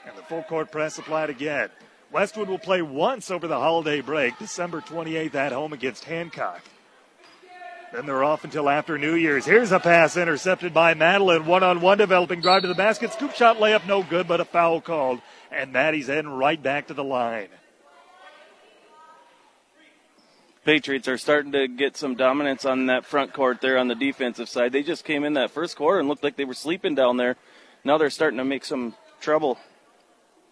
And the full court press applied again. Westwood will play once over the holiday break, December 28th at home against Hancock. Then they're off until after New Year's. Here's a pass intercepted by Madeline. One on one developing drive to the basket. Scoop shot layup, no good, but a foul called. And Maddie's heading right back to the line. Patriots are starting to get some dominance on that front court there on the defensive side. They just came in that first quarter and looked like they were sleeping down there. Now they're starting to make some trouble.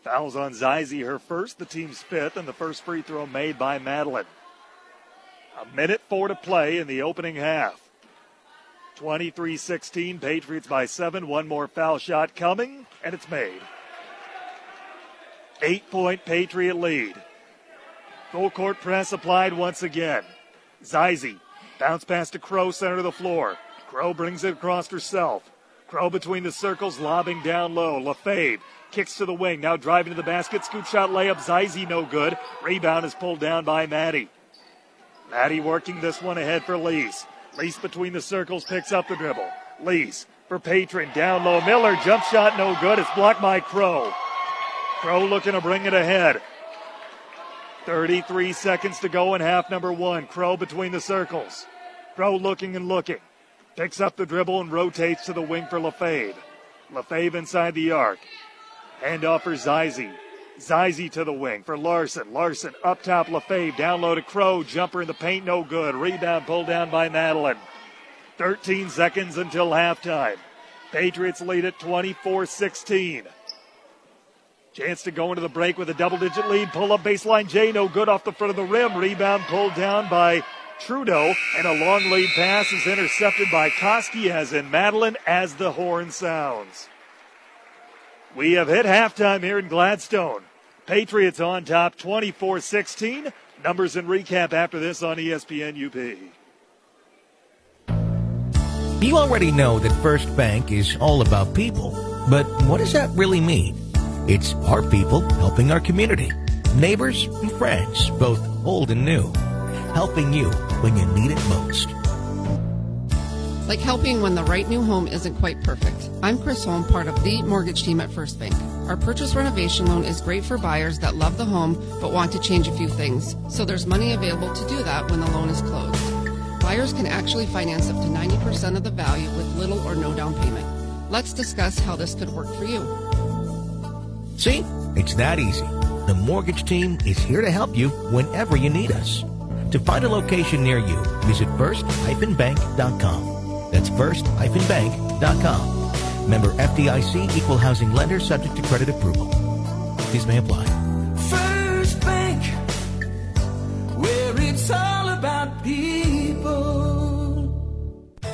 Fouls on Zizi, her first, the team's fifth, and the first free throw made by Madeline. A minute four to play in the opening half. 23 16, Patriots by seven. One more foul shot coming, and it's made. Eight point Patriot lead. Full court press applied once again. Zizi bounce pass to Crow, center of the floor. Crow brings it across herself. Crow between the circles, lobbing down low. LaFave kicks to the wing, now driving to the basket. Scoop shot layup. Zizi no good. Rebound is pulled down by Maddie. Maddie working this one ahead for Lease. Lease between the circles picks up the dribble. Lease for Patron down low. Miller jump shot no good. It's blocked by Crow. Crow looking to bring it ahead. 33 seconds to go in half number one. Crow between the circles. Crow looking and looking. Picks up the dribble and rotates to the wing for LaFave. LaFave inside the arc. Hand off for Zizi. Zizi to the wing for Larson. Larson up top LaFave. Down low to Crow. Jumper in the paint, no good. Rebound pulled down by Madeline. 13 seconds until halftime. Patriots lead at 24 16. Chance to go into the break with a double digit lead. Pull up baseline J, no good off the front of the rim. Rebound pulled down by Trudeau, and a long lead pass is intercepted by Koski, as in Madeline, as the horn sounds. We have hit halftime here in Gladstone. Patriots on top 24 16. Numbers and recap after this on ESPN UP. You already know that First Bank is all about people, but what does that really mean? It's our people helping our community, neighbors and friends, both old and new, helping you when you need it most. Like helping when the right new home isn't quite perfect. I'm Chris Holm, part of the mortgage team at First Bank. Our purchase renovation loan is great for buyers that love the home but want to change a few things. So there's money available to do that when the loan is closed. Buyers can actually finance up to 90% of the value with little or no down payment. Let's discuss how this could work for you. See, it's that easy. The mortgage team is here to help you whenever you need us. To find a location near you, visit first-bank.com. That's first-bank.com. Member FDIC equal housing lender subject to credit approval. These may apply. First Bank, where it's all about people.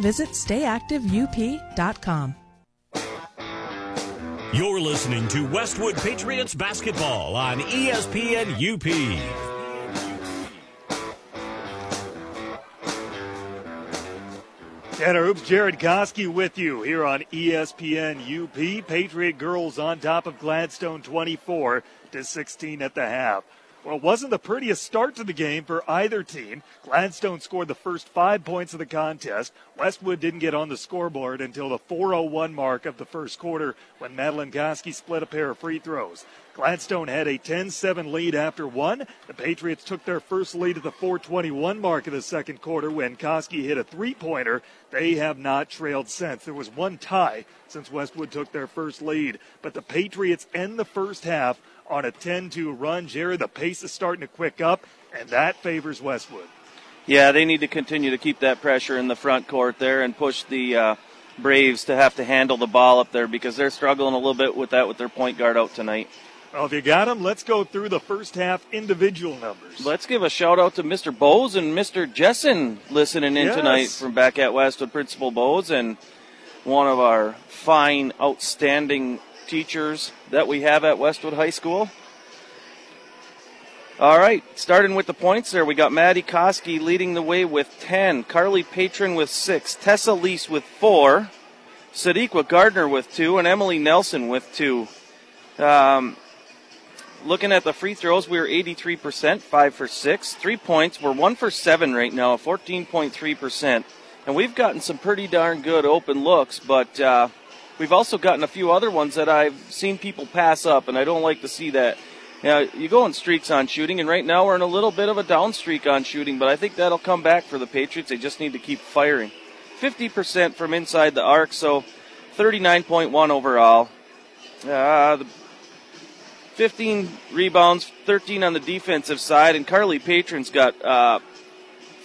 visit stayactiveup.com. You're listening to Westwood Patriots basketball on ESPN UP. Tanner Hoops, Jared Koski with you here on ESPN UP. Patriot girls on top of Gladstone 24 to 16 at the half. Well, it wasn't the prettiest start to the game for either team. Gladstone scored the first five points of the contest. Westwood didn't get on the scoreboard until the 4:01 mark of the first quarter when Madeline Koski split a pair of free throws. Gladstone had a 10-7 lead after one. The Patriots took their first lead at the 4:21 mark of the second quarter when Koski hit a three-pointer. They have not trailed since. There was one tie since Westwood took their first lead, but the Patriots end the first half on a 10-2 run. Jerry, the pace is starting to quick up, and that favors Westwood. Yeah, they need to continue to keep that pressure in the front court there and push the uh, Braves to have to handle the ball up there because they're struggling a little bit with that with their point guard out tonight. Well, if you got them, let's go through the first half individual numbers. Let's give a shout out to Mr. Bowes and Mr. Jessen listening in Yes. tonight from back at Westwood Principal Bowes and one of our fine, outstanding teachers that we have at Westwood High School. All right, starting with the points there, we got Maddie Koski leading the way with 10, Carly Patron with 6, Tessa Lease with 4, Sadiqa Gardner with 2, and Emily Nelson with 2. Um, looking at the free throws, we were 83%, 5 for 6. Three points, we're 1 for 7 right now, 14.3%. And we've gotten some pretty darn good open looks, but uh, we've also gotten a few other ones that I've seen people pass up, and I don't like to see that. Now, you go in streaks on shooting, and right now we're in a little bit of a down streak on shooting, but I think that'll come back for the Patriots. They just need to keep firing. 50% from inside the arc, so 39.1 overall. Uh, the 15 rebounds, 13 on the defensive side, and Carly Patron's got uh,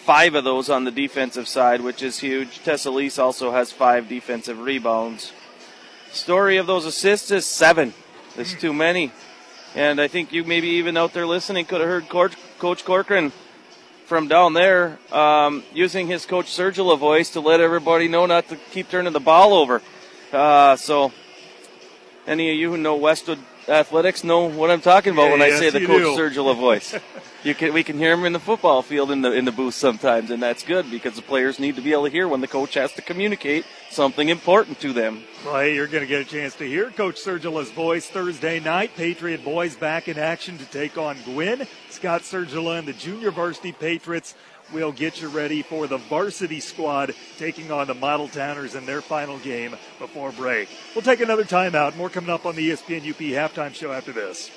five of those on the defensive side, which is huge. Tessa Lease also has five defensive rebounds. Story of those assists is seven. That's too many. And I think you maybe even out there listening could have heard Coach, Coach Corcoran from down there um, using his Coach Sergila voice to let everybody know not to keep turning the ball over. Uh, so, any of you who know Westwood athletics know what I'm talking about Yeah, when I say the Coach do. Sergila voice. You can, we can hear him in the football field in the in the booth sometimes, and that's good because the players need to be able to hear when the coach has to communicate something important to them. Well, hey, you're going to get a chance to hear Coach Sergila's voice Thursday night. Patriot boys back in action to take on Gwinn. Scott Sergila and the junior varsity Patriots will get you ready for the varsity squad taking on the Model Towners in their final game before break. We'll take another timeout. More coming up on the ESPN UP halftime show after this.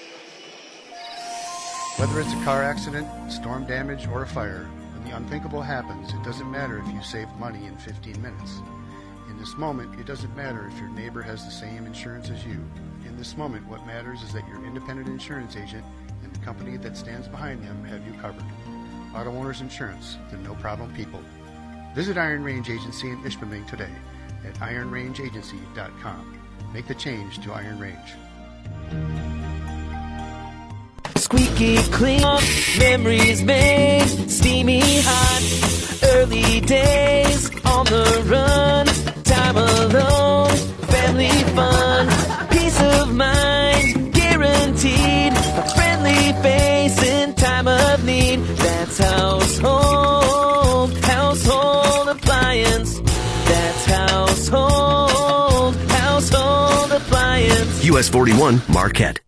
Whether it's a car accident, storm damage, or a fire, when the unthinkable happens, it doesn't matter if you saved money in 15 minutes. In this moment, it doesn't matter if your neighbor has the same insurance as you. In this moment, what matters is that your independent insurance agent and the company that stands behind them have you covered. Auto Owners Insurance, the no problem people. Visit Iron Range Agency in Ishpeming today at ironrangeagency.com. Make the change to Iron Range. Squeaky clean, memories made, steamy hot, early days on the run, time alone, family fun, peace of mind, guaranteed, US 41 Marquette.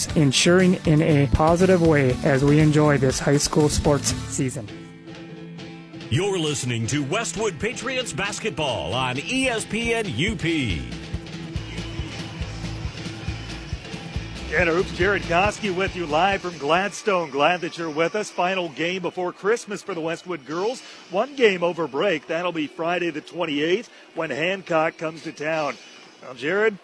ensuring in a positive way as we enjoy this high school sports season. You're listening to Westwood Patriots basketball on ESPN UP. Tanner Hoops, Jared Koski with you live from Gladstone. Glad that you're with us. Final game before Christmas for the Westwood girls. One game over break. That'll be Friday the 28th when Hancock comes to town. Well, Jared,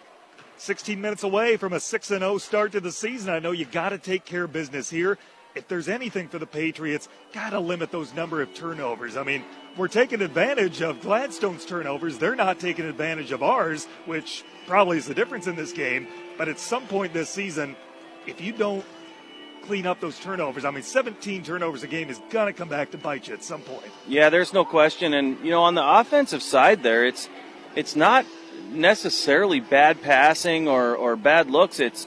16 minutes away from a 6 0 start to the season. I know you got to take care of business here. If there's anything for the Patriots, got to limit those number of turnovers. I mean, we're taking advantage of Gladstone's turnovers. They're not taking advantage of ours, which probably is the difference in this game. But at some point this season, if you don't clean up those turnovers, I mean, 17 turnovers a game is going to come back to bite you at some point. Yeah, there's no question. And you know, on the offensive side, there, it's it's not necessarily bad passing or or bad looks. It's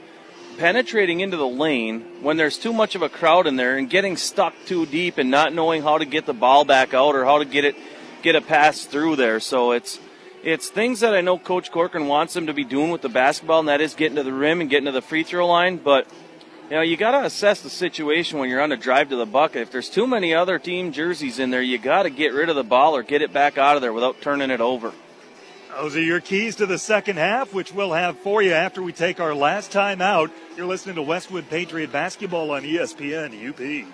penetrating into the lane when there's too much of a crowd in there and getting stuck too deep and not knowing how to get the ball back out or how to get it get a pass through there. So it's it's things that I know Coach Corcoran wants them to be doing with the basketball, and that is getting to the rim and getting to the free throw line. But you know, you got to assess the situation when you're on a drive to the bucket. If there's too many other team jerseys in there, you got to get rid of the ball or get it back out of there without turning it over. Those are your keys to the second half, which we'll have for you after we take our last time out. You're listening to Westwood Patriot Basketball on ESPN UP.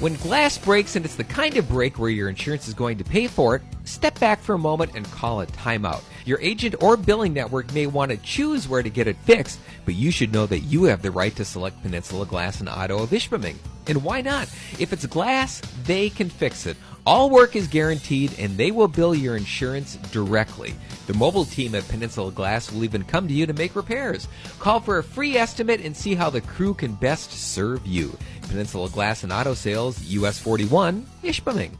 When glass breaks and it's the kind of break where your insurance is going to pay for it, step back for a moment and call a timeout. Your agent or billing network may want to choose where to get it fixed, but you should know that you have the right to select Peninsula Glass and Auto of Ishpeming. And why not? If it's glass, they can fix it. All work is guaranteed and they will bill your insurance directly. The mobile team at Peninsula Glass will even come to you to make repairs. Call for a free estimate and see how the crew can best serve you. Peninsula Glass and Auto Sales, US 41, Ishpeming.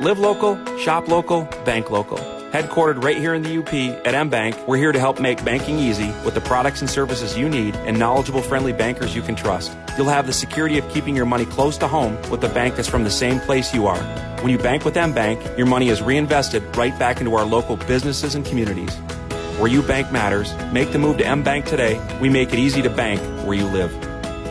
Live local, shop local, bank local. Headquartered right here in the UP at MBank, we're here to help make banking easy with the products and services you need and knowledgeable, friendly bankers you can trust. You'll have the security of keeping your money close to home with a bank that's from the same place you are. When you bank with MBank, your money is reinvested right back into our local businesses and communities. Where you bank matters. Make the move to MBank today. We make it easy to bank where you live.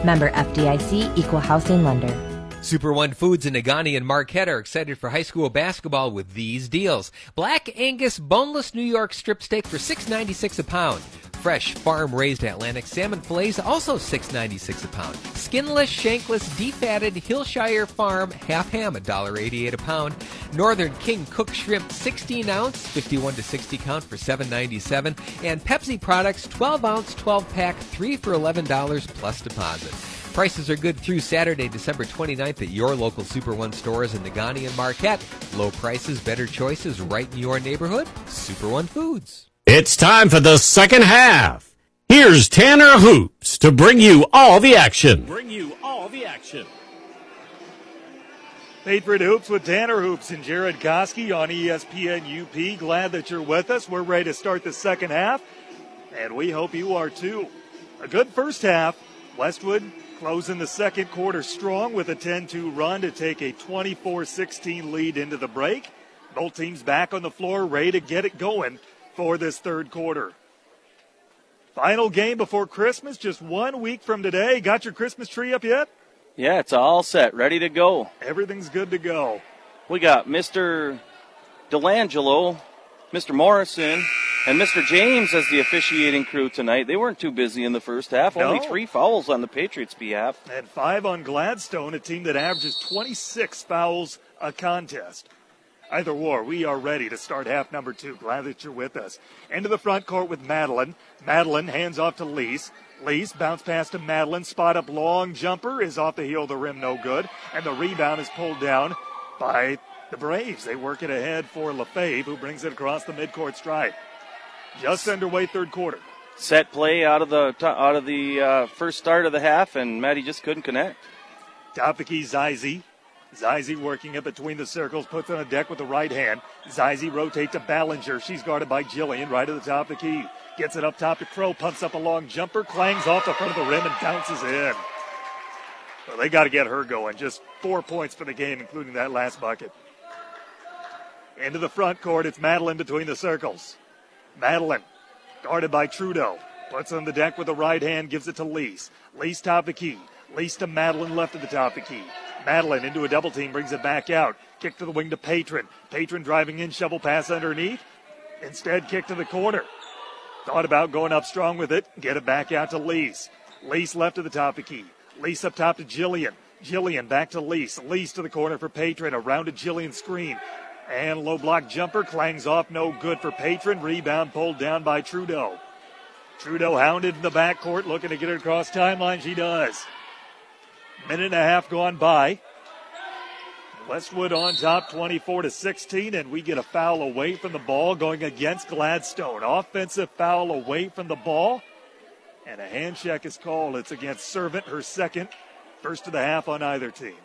Member FDIC Equal Housing Lender. Super One Foods in Negaunee and Marquette are excited for high school basketball with these deals. Black Angus boneless New York strip steak for $6.96 a pound. Fresh farm-raised Atlantic salmon fillets also $6.96 a pound. Skinless, shankless, defatted Hillshire Farm half ham $1.88 a pound. Northern King cooked shrimp 16 ounce 51 to 60 count for $7.97 and Pepsi products 12 ounce 12 pack 3 for $11 plus deposit. Prices are good through Saturday, December 29th at your local Super One stores in Negaunee and Marquette. Low prices, better choices right in your neighborhood. Super One Foods. It's time for the second half. Here's Tanner Hoops to bring you all the action. Bring you all the action. Patriot Hoops with Tanner Hoops and Jared Koski on ESPN UP. Glad that you're with us. We're ready to start the second half, and we hope you are too. A good first half. Westwood closing the second quarter strong with a 10 2 run to take a 24 16 lead into the break. Both teams back on the floor, ready to get it going for this third quarter. Final game before Christmas, just one week from today. Got your Christmas tree up yet? Yeah, it's all set, ready to go. Everything's good to go. We got Mr. Delangelo, Mr. Morrison, and Mr. James as the officiating crew tonight. They weren't too busy in the first half. No. Only three fouls on the Patriots' behalf. And five on Gladstone, a team that averages 26 fouls a contest. Either war, we are ready to start half number two. Glad that you're with us. Into the front court with Madeline. Madeline hands off to Lease. Lease bounce pass to Madeline. Spot up long jumper is off the heel of the rim, no good. And the rebound is pulled down by the Braves. They work it ahead for LaFave, who brings it across the midcourt stripe. Just underway third quarter. set play out of the out of the uh, first start of the half, and Maddie just couldn't connect. Top the key, Zizi. Zizi working it between the circles, puts on a deck with the right hand. Zizi rotate to Ballinger. She's guarded by Jillian right at the top of the key. Gets it up top to Crow, pumps up a long jumper, clangs off the front of the rim and bounces in. Well, they got to get her going. Just four points for the game, including that last bucket. Into the front court, it's Madeline between the circles. Madeline, guarded by Trudeau, puts on the deck with the right hand, gives it to Lease. Lease top of the key. Lease to Madeline left at the top of the key. Madeline into a double team, brings it back out. Kick to the wing to Patron. Patron driving in, shovel pass underneath. Instead, kick to the corner. Thought about going up strong with it. Get it back out to Lease. Lease left to the top of the key. Lease up top to Jillian. Jillian back to Lease. Lease to the corner for Patron. Around to Jillian screen. And low block jumper clangs off. No good for Patron. Rebound pulled down by Trudeau. Trudeau hounded in the backcourt, looking to get it across timeline. She does. Minute and a half gone by. Westwood on top 24 to 16, and we get a foul away from the ball going against Gladstone. Offensive foul away from the ball, and a hand check is called. It's against Servant, her second, first of the half on either team.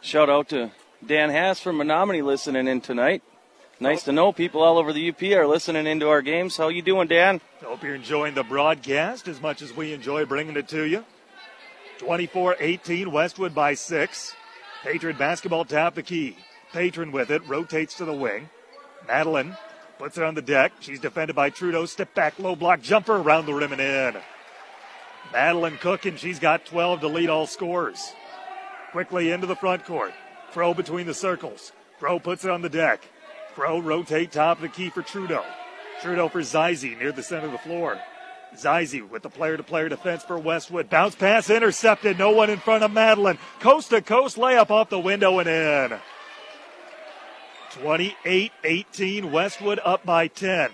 Shout out to Dan Haas from Menominee listening in tonight. Nice to know people all over the UP are listening into our games. How you doing, Dan? Hope you're enjoying the broadcast as much as we enjoy bringing it to you. 24-18, Westwood by six. Patron basketball tap the key. Patron with it, rotates to the wing. Madeline puts it on the deck. She's defended by Trudeau. Step back, low block jumper around the rim and in. Madeline cooking. She's got 12 to lead all scores. Quickly into the front court. Crow between the circles. Crow puts it on the deck. Crow rotate top of the key for Trudeau. Trudeau for Zizi near the center of the floor. Zizi with the player to player defense for Westwood. Bounce pass intercepted. No one in front of Madeline. Coast to coast layup off the window and in. 28 18. Westwood up by 10.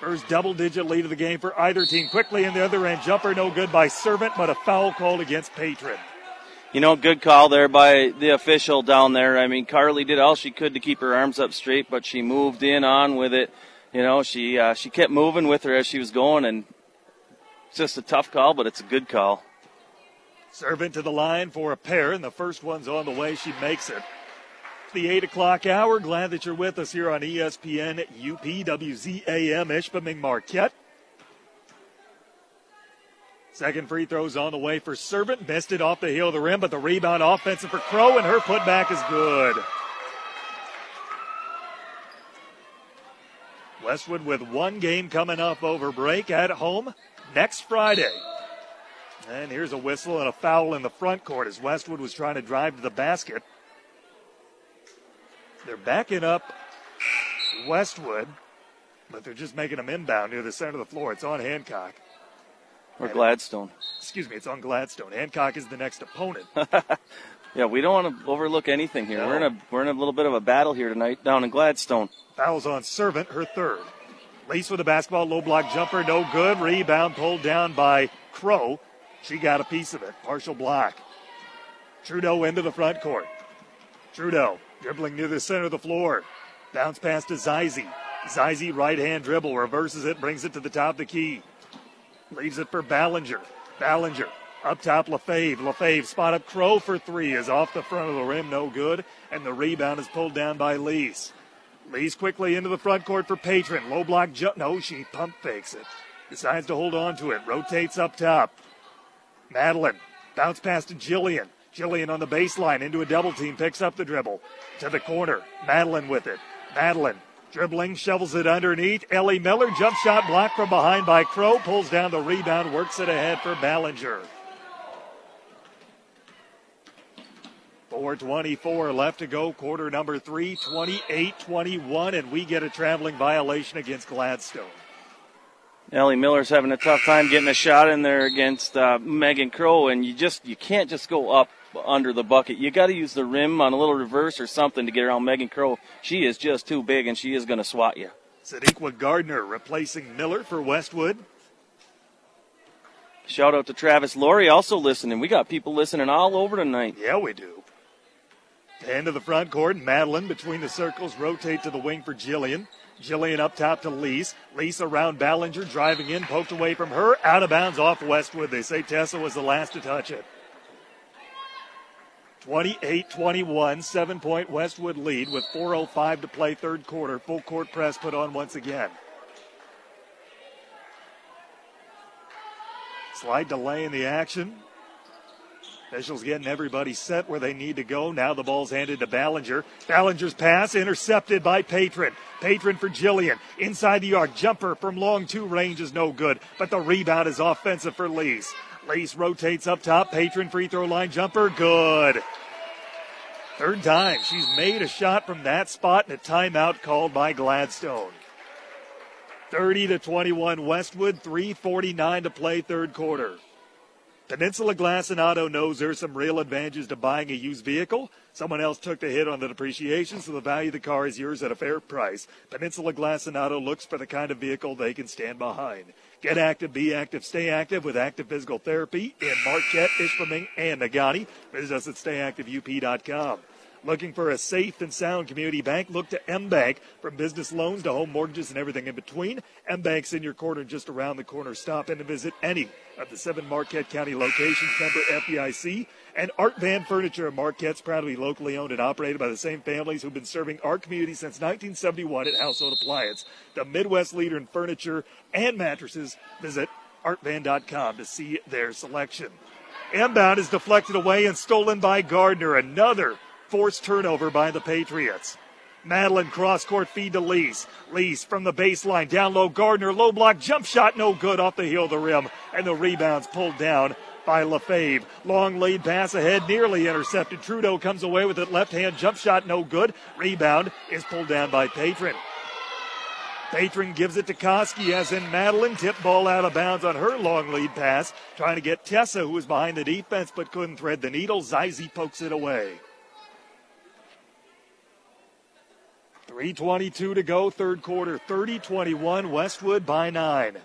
First double digit lead of the game for either team. Quickly in the other end. Jumper no good by Servant, but a foul called against Patron. You know, good call there by the official down there. I mean, Carly did all she could to keep her arms up straight, but she moved in on with it. You know, she uh, she kept moving with her as she was going, and it's just a tough call, but it's a good call. Servant to the line for a pair, and the first one's on the way. She makes it. The 8 o'clock hour. Glad that you're with us here on ESPN UPWZAM Ishpeming Marquette. Second free throw's on the way for Servant. It off the heel of the rim, but the rebound offensive for Crow, and her putback is good. Westwood with one game coming up over break at home next Friday. And here's a whistle and a foul in the front court as Westwood was trying to drive to the basket. They're backing up Westwood, but they're just making them inbound near the center of the floor. It's on Hancock. Or Gladstone. Excuse me, it's on Gladstone. Hancock is the next opponent. Yeah, we don't want to overlook anything here. We're in a we're in a little bit of a battle here tonight down in Gladstone. Fouls on Servant, her third. Lease with the basketball, low block jumper, no good. Rebound pulled down by Crow. She got a piece of it. Partial block. Trudeau into the front court. Trudeau dribbling near the center of the floor. Bounce pass to Zizi. Zizi right hand dribble, reverses it, brings it to the top of the key. Leaves it for Ballinger. Ballinger up top, LaFave. LaFave spot up Crow for three is off the front of the rim, no good. And the rebound is pulled down by Lees. Lees quickly into the front court for Patron. Low block. No, she pump fakes it. Decides to hold on to it. Rotates up top. Madeline. Bounce pass to Jillian. Jillian on the baseline into a double team. Picks up the dribble. To the corner. Madeline with it. Madeline dribbling. Shovels it underneath. Ellie Miller. Jump shot blocked from behind by Crow. Pulls down the rebound. Works it ahead for Ballinger. 4.24 left to go, quarter number three, 28 21, and we get a traveling violation against Gladstone. Ellie Miller's having a tough time getting a shot in there against uh, Megan Crow, and you just you can't just go up under the bucket. You got to use the rim on a little reverse or something to get around Megan Crow. She is just too big, and she is going to swat you. Sadiqa Gardner replacing Miller for Westwood. Shout out to Travis Laurie also listening. We got people listening all over tonight. Yeah, we do. End of the front court, Madeline between the circles, rotate to the wing for Jillian. Jillian up top to Lease. Lease around Ballinger, driving in, poked away from her, out of bounds off Westwood. They say Tessa was the last to touch it. 28 21, seven point Westwood lead with 4.05 to play third quarter. Full court press put on once again. Slight delay in the action. Officials getting everybody set where they need to go. Now the ball's handed to Ballinger. Ballinger's pass intercepted by Patron. Patron for Jillian. Inside the arc. Jumper from long two range is no good, but the rebound is offensive for Lease. Lease rotates up top. Patron free throw line jumper. Good. Third time she's made a shot from that spot and a timeout called by Gladstone. 30 to 21 Westwood, 349 to play third quarter. Peninsula Glass and Auto knows some real advantages to buying a used vehicle. Someone else took the hit on the depreciation, so the value of the car is yours at a fair price. Peninsula Glass and Auto looks for the kind of vehicle they can stand behind. Get active, be active, stay active with active physical therapy in Marquette, Ishpeming, and Negaunee. Visit us at stayactiveup.com. Looking for a safe and sound community bank? Look to M Bank. From business loans to home mortgages and everything in between, M Bank's in your corner just around the corner. Stop in to visit any of the seven Marquette County locations, member FDIC. And Art Van Furniture of Marquette's proudly locally owned and operated by the same families who've been serving our community since 1971 at Household Appliance. The Midwest leader in furniture and mattresses. Visit artvan.com to see their selection. Inbound is deflected away and stolen by Gardner. Another forced turnover by the Patriots. Madeline cross court feed to Lease. Lease from the baseline down low. Gardner low block jump shot no good off the heel of the rim and the rebounds pulled down by LaFave. Long lead pass ahead, nearly intercepted. Trudeau comes away with it. Left hand jump shot no good. Rebound is pulled down by Patron. Patron gives it to Koski as in Madeline. Tip ball out of bounds on her long lead pass. Trying to get Tessa, who was behind the defense but couldn't thread the needle. Zizi pokes it away. 3.22 to go, third quarter. 30 21, Westwood by nine.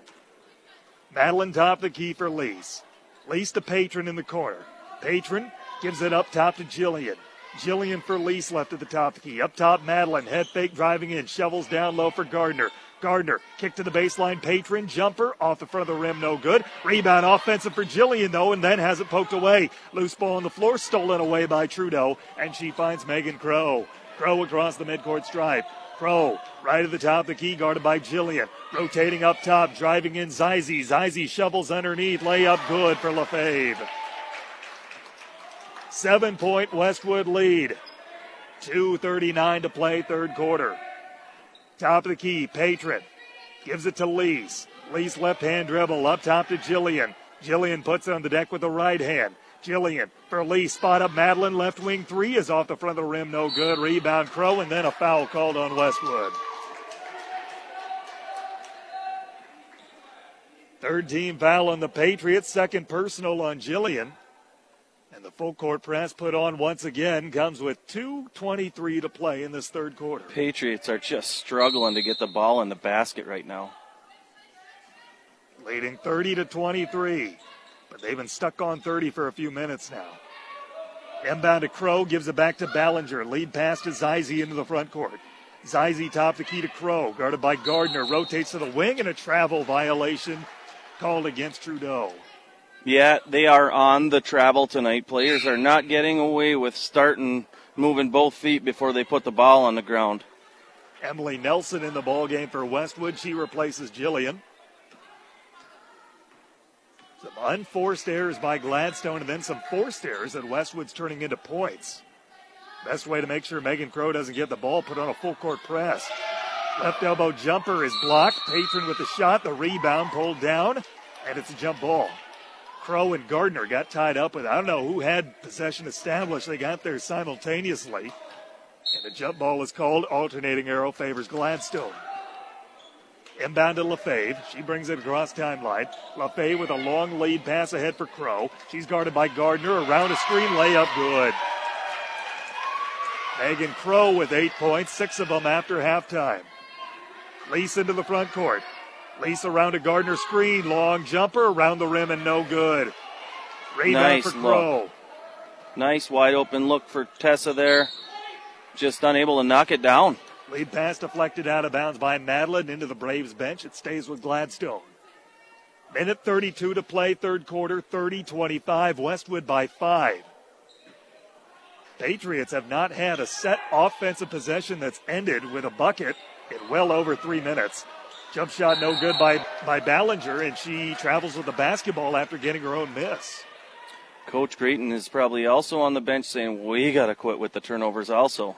Madeline top the key for Lease. Lease to Patron in the corner. Patron gives it up top to Jillian. Jillian for Lease left at the top the key. Up top, Madeline. Head fake driving in. Shovels down low for Gardner. Gardner kick to the baseline. Patron jumper off the front of the rim. No good. Rebound offensive for Jillian though, and then has it poked away. Loose ball on the floor, stolen away by Trudeau, and she finds Megan Crow. Crow across the midcourt stripe. Crow right at the top of the key, guarded by Jillian. Rotating up top, driving in Zizi. Zizi shovels underneath. Layup good for LaFave. Seven point Westwood lead. 2.39 to play, third quarter. Top of the key, Patron. Gives it to Lease. Lease left hand dribble up top to Jillian. Jillian puts it on the deck with the right hand. Jillian for Lee. Spot up Madeline. Left wing three is off the front of the rim. No good. Rebound Crow. And then a foul called on Westwood. Third team foul on the Patriots. Second personal on Jillian. And the full court press put on once again comes with 2.23 to play in this third quarter. Patriots are just struggling to get the ball in the basket right now. Leading 30 to 23. But they've been stuck on 30 for a few minutes now. Inbound to Crow, gives it back to Ballinger. Lead pass to Zizi into the front court. Zizi top the key to Crow, guarded by Gardner. Rotates to the wing and a travel violation called against Trudeau. Yeah, they are on the travel tonight. Players are not getting away with starting moving both feet before they put the ball on the ground. Emily Nelson in the ball game for Westwood. She replaces Jillian. Some unforced errors by Gladstone and then some forced errors that Westwood's turning into points. Best way to make sure Megan Crow doesn't get the ball, put on a full court press. Left elbow jumper is blocked. Patron with the shot, the rebound pulled down, and it's a jump ball. Crow and Gardner got tied up with, I don't know who had possession established. They got there simultaneously. And the jump ball is called. Alternating arrow favors Gladstone. Inbound to LaFave. She brings it across timeline. LaFave with a long lead pass ahead for Crow. She's guarded by Gardner. Around a screen, layup good. Megan Crow with eight points, six of them after halftime. Lease into the front court. Lease around a Gardner screen. Long jumper around the rim and no good. Rebound nice for Crow. Look. Nice wide open look for Tessa there. Just unable to knock it down. Lead pass deflected out of bounds by Madeline into the Braves bench. It stays with Gladstone. Minute 32 to play, third quarter, 30 25. Westwood by five. Patriots have not had a set offensive possession that's ended with a bucket in well over three minutes. Jump shot no good by, by Ballinger, and she travels with the basketball after getting her own miss. Coach Creighton is probably also on the bench saying, we got to quit with the turnovers also.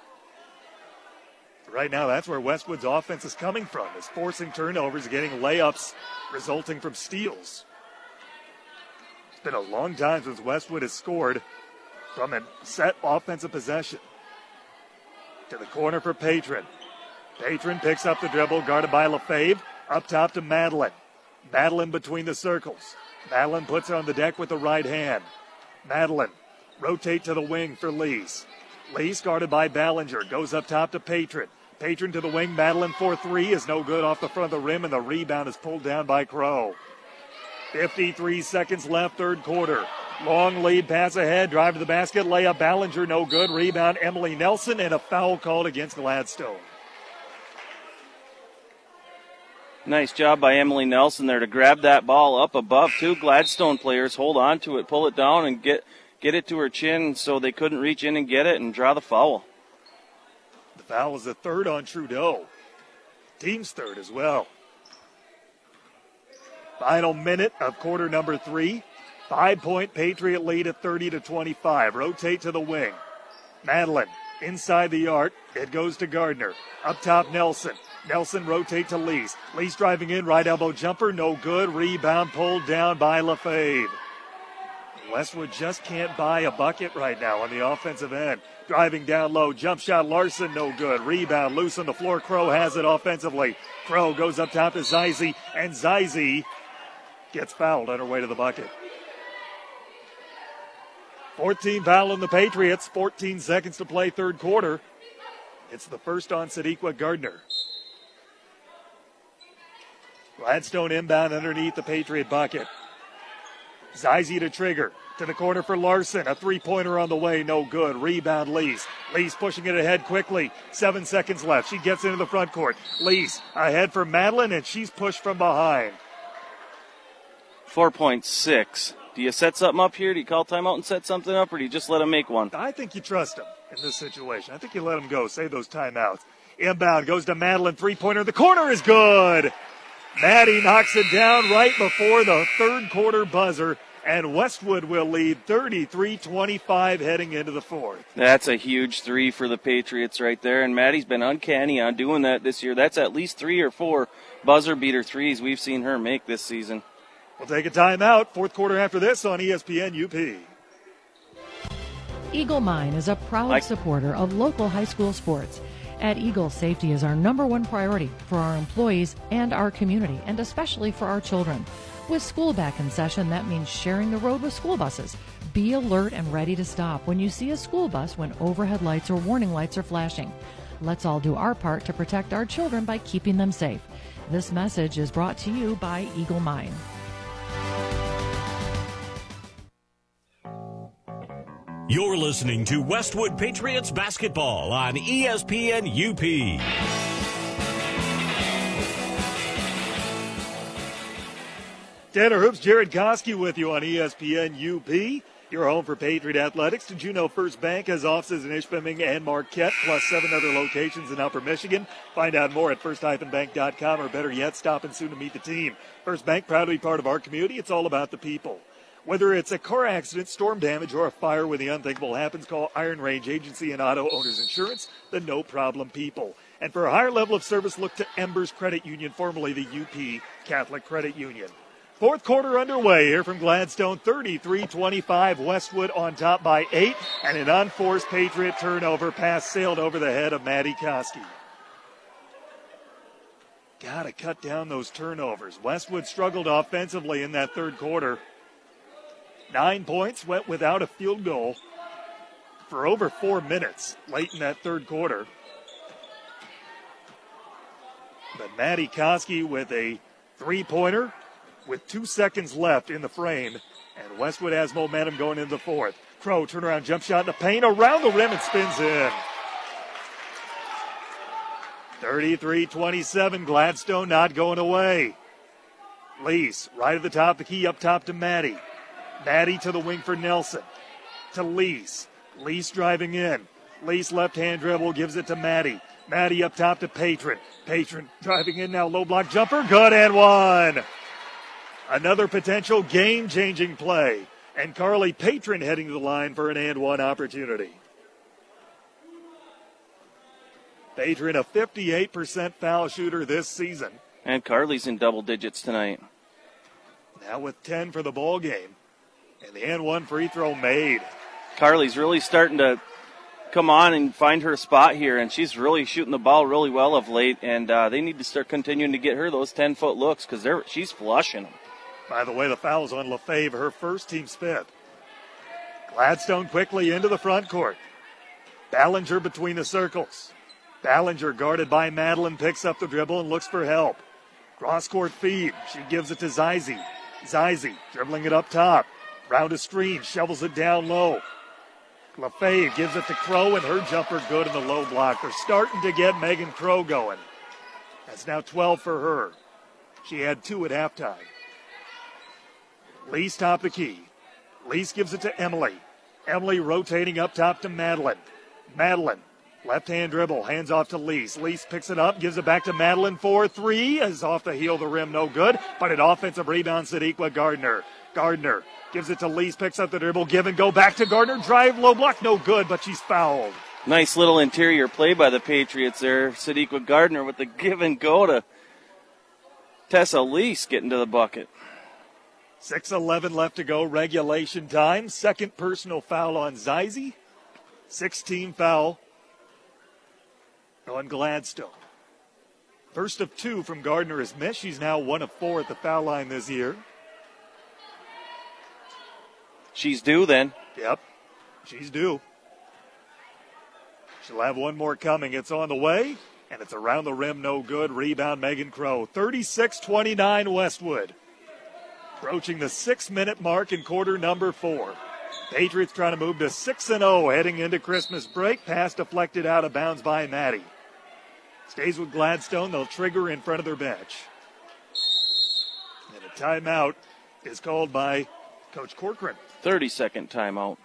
Right now, that's where Westwood's offense is coming from, is forcing turnovers, getting layups resulting from steals. It's been a long time since Westwood has scored from a set offensive possession. To the corner for Patron. Patron picks up the dribble, guarded by LaFave. Up top to Madeline. Madeline between the circles. Madeline puts it on the deck with the right hand. Madeline rotate to the wing for Lees. Lees guarded by Ballinger. Goes up top to Patron. Patron to the wing. Madeline for three is no good off the front of the rim, and the rebound is pulled down by Crow. 53 seconds left, third quarter. Long lead pass ahead, drive to the basket, layup Ballinger, no good. Rebound Emily Nelson, and a foul called against Gladstone. Nice job by Emily Nelson there to grab that ball up above. Two Gladstone players hold on to it, pull it down, and get get it to her chin so they couldn't reach in and get it and draw the foul. Foul is the third on Trudeau. Team's third as well. Final minute of quarter number three. Five point Patriot lead at 30 to 25. Rotate to the wing. Madeline inside the arc. It goes to Gardner. Up top, Nelson. Nelson rotate to Lees. Lees driving in, right elbow jumper, no good. Rebound pulled down by LaFave. Westwood just can't buy a bucket right now on the offensive end. Driving down low, jump shot Larson, no good. Rebound loose on the floor. Crow has it offensively. Crow goes up top to Zizi, and Zizi gets fouled on her way to the bucket. 14 foul on the Patriots, 14 seconds to play third quarter. It's the first on Sadiqa Gardner. Gladstone inbound underneath the Patriot bucket. Zizi to trigger. To the corner for Larson. A three pointer on the way. No good. Rebound Lees. Lees pushing it ahead quickly. Seven seconds left. She gets into the front court. Lees ahead for Madeline, and she's pushed from behind. 4.6. Do you set something up here? Do you call timeout and set something up, or do you just let him make one? I think you trust him in this situation. I think you let him go. Save those timeouts. Inbound goes to Madeline. Three pointer. The corner is good. Maddie knocks it down right before the third quarter buzzer, and Westwood will lead 33 25 heading into the fourth. That's a huge three for the Patriots right there, and Maddie's been uncanny on doing that this year. That's at least three or four buzzer beater threes we've seen her make this season. We'll take a timeout. Fourth quarter after this on ESPN UP. Eagle Mine is a proud Like- supporter of local high school sports. At Eagle, safety is our number one priority for our employees and our community, and especially for our children. With school back in session, that means sharing the road with school buses. Be alert and ready to stop when you see a school bus when overhead lights or warning lights are flashing. Let's all do our part to protect our children by keeping them safe. This message is brought to you by Eagle Mine. You're listening to Westwood Patriots basketball on ESPN UP. Tanner Hoops, Jared Koski with you on ESPN UP. Your home for Patriot Athletics. Did you know First Bank has offices in Ishpeming and Marquette, plus seven other locations in Upper Michigan? Find out more at first-bank.com, or better yet, stop in soon to meet the team. First Bank, proud to be part of our community. It's all about the people. Whether it's a car accident, storm damage, or a fire when the unthinkable happens, call Iron Range Agency and Auto Owners Insurance, the no problem people. And for a higher level of service, look to Embers Credit Union, formerly the UP Catholic Credit Union. Fourth quarter underway here from Gladstone, 33-25. Westwood on top by eight, and an unforced Patriot turnover pass sailed over the head of Maddie Koski. Got to cut down those turnovers. Westwood struggled offensively in that third quarter. Nine points went without a field goal for over four minutes late in that third quarter. But Maddie Koski with a three pointer with two seconds left in the frame, and Westwood has momentum going into the fourth. Crow turnaround jump shot in the paint around the rim and spins in. 33 27. Gladstone not going away. Lease right at the top, the key up top to Maddie. Maddie to the wing for Nelson. To Lease. Lease driving in. Lease left hand dribble gives it to Maddie. Maddie up top to Patron. Patron driving in now, low block jumper. Good and one. Another potential game changing play. And Carly Patron heading to the line for an and one opportunity. Patron, a 58% foul shooter this season. And Carly's in double digits tonight. Now with 10 for the ball game. And the and one free throw made. Carly's really starting to come on and find her spot here, and she's really shooting the ball really well of late. And uh, they need to start continuing to get her those 10 foot looks because she's flushing them. By the way, the foul's on LaFave, her first team fifth. Gladstone quickly into the front court. Ballinger between the circles. Ballinger guarded by Madeline picks up the dribble and looks for help. Cross court feed. She gives it to Zizi. Zizi dribbling it up top. Round a screen, shovels it down low. LaFave gives it to Crow, and her jumper good in the low block. They're starting to get Megan Crow going. That's now 12 for her. She had two at halftime. Lee's top the key. Lease gives it to Emily. Emily rotating up top to Madeline. Madeline, left hand dribble, hands off to Lease. Lease picks it up, gives it back to Madeline for three. Is off the heel of the rim, no good. But an offensive rebound, Sadiqa Gardner. Gardner gives it to Lease, picks up the dribble, give and go back to Gardner. Drive, low block, no good, but she's fouled. Nice little interior play by the Patriots there. Sadiqa Gardner with the give and go to Tessa Lease getting to the bucket. 6.11 left to go, regulation time. Second personal foul on Zizi. 16 foul on Gladstone. First of two from Gardner is missed. She's now one of four at the foul line this year. She's due then. Yep, she's due. She'll have one more coming. It's on the way, and it's around the rim, no good. Rebound, Megan Crow. 36 29 Westwood approaching the six minute mark in quarter number four. Patriots trying to move to 6 0 heading into Christmas break. Pass deflected out of bounds by Maddie. Stays with Gladstone. They'll trigger in front of their bench. And a timeout is called by Coach Corcoran. 30 second timeout.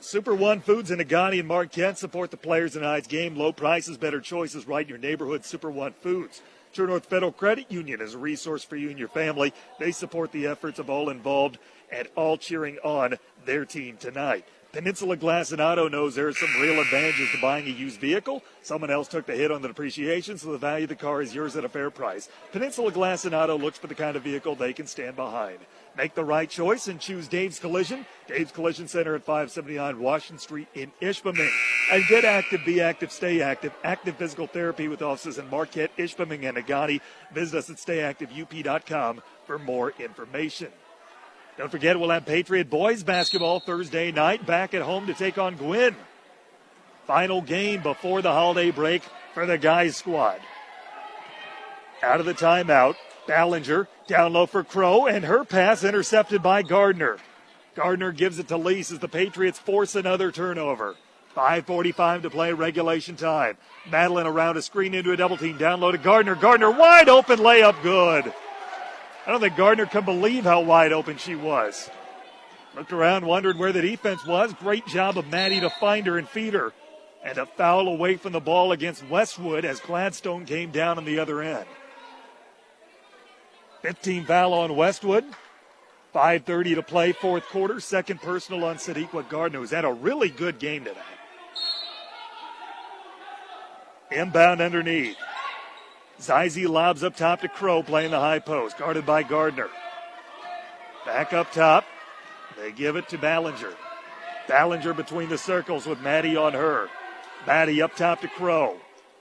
Super One Foods in Negaunee and Marquette support the players in tonight's game. Low prices, better choices, right in your neighborhood. Super One Foods. True North Federal Credit Union is a resource for you and your family. They support the efforts of all involved and all cheering on their team tonight. Peninsula Glass and Auto knows there are some real advantages to buying a used vehicle. Someone else took the hit on the depreciation, so the value of the car is yours at a fair price. Peninsula Glass and Auto looks for the kind of vehicle they can stand behind. Make the right choice and choose Dave's Collision. Dave's Collision Center at 579 Washington Street in Ishpeming. And get active, be active, stay active. Active physical therapy with offices in Marquette, Ishpeming, and Negaunee. Visit us at stayactiveup.com for more information. Don't forget, we'll have Patriot boys basketball Thursday night back at home to take on Gwinn. Final game before the holiday break for the guys squad. Out of the timeout, Ballinger down low for Crow, and her pass intercepted by Gardner. Gardner gives it to Lease as the Patriots force another turnover. 5.45 to play regulation time. Madeline around a screen into a double team. Down low to Gardner. Gardner wide open layup good. I don't think Gardner can believe how wide open she was. Looked around, wondered where the defense was. Great job of Maddie to find her and feed her. And a foul away from the ball against Westwood as Gladstone came down on the other end. 15 foul on Westwood. 5.30 to play, fourth quarter. Second personal on Sadiqa Gardner, who's had a really good game tonight. Inbound underneath. Zizi lobs up top to Crow, playing the high post, guarded by Gardner. Back up top. They give it to Ballinger. Ballinger between the circles with Maddie on her. Maddie up top to Crow.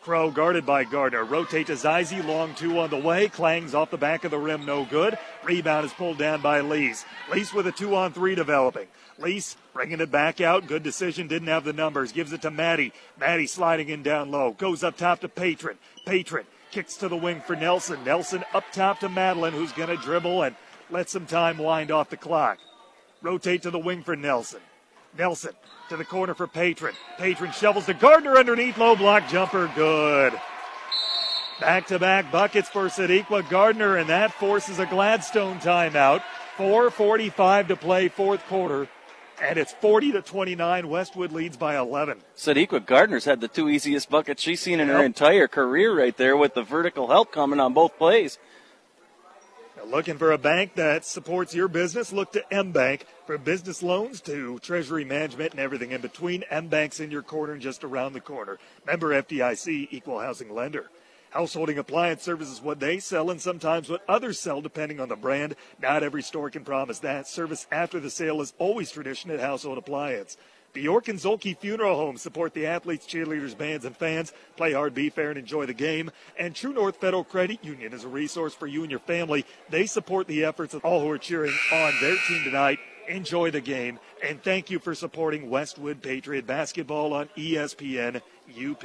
Crow guarded by Gardner. Rotate to Zizi. Long two on the way. Clangs off the back of the rim. No good. Rebound is pulled down by Lees. Lees with a two on three developing. Lees bringing it back out. Good decision. Didn't have the numbers. Gives it to Maddie. Maddie sliding in down low. Goes up top to Patron. Patron kicks to the wing for Nelson. Nelson up top to Madeline, who's going to dribble and let some time wind off the clock. Rotate to the wing for Nelson. Nelson to the corner for Patron. Patron shovels to Gardner underneath, low block jumper, good. Back to back buckets for Sadiqa Gardner, and that forces a Gladstone timeout. 4.45 to play, fourth quarter. And it's 40 to 29. Westwood leads by 11. Sadiqa Gardner's had the two easiest buckets she's seen in her entire career right there with the vertical help coming on both plays. Looking for a bank that supports your business? Look to M Bank for business loans to treasury management and everything in between. M Bank's in your corner and just around the corner. Member FDIC, equal housing lender. Householding appliance service is what they sell and sometimes what others sell depending on the brand. Not every store can promise that. Service after the sale is always tradition at Household Appliance. Bjork and Zhulkie Funeral Homes support the athletes, cheerleaders, bands, and fans. Play hard, be fair, and enjoy the game. And True North Federal Credit Union is a resource for you and your family. They support the efforts of all who are cheering on their team tonight. Enjoy the game. And thank you for supporting Westwood Patriot Basketball on ESPN UP.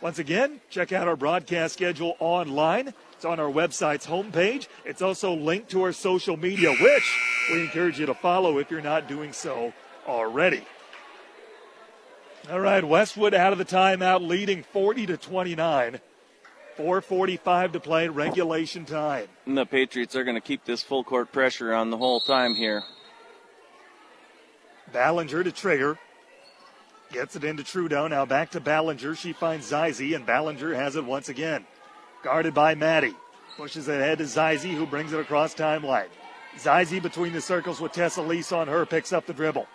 Once again, check out our broadcast schedule online. It's on our website's homepage. It's also linked to our social media, which we encourage you to follow if you're not doing so already. All right, Westwood out of the timeout, leading 40 to 29. 4:45 to play, regulation time. And the Patriots are going to keep this full court pressure on the whole time here. Ballinger to Trigger. Gets it into Trudeau. Now back to Ballinger. She finds Zizi, and Ballinger has it once again. Guarded by Maddie. Pushes it ahead to Zizi, who brings it across timeline. Zizi between the circles with Tessa Lease on her, picks up the dribble.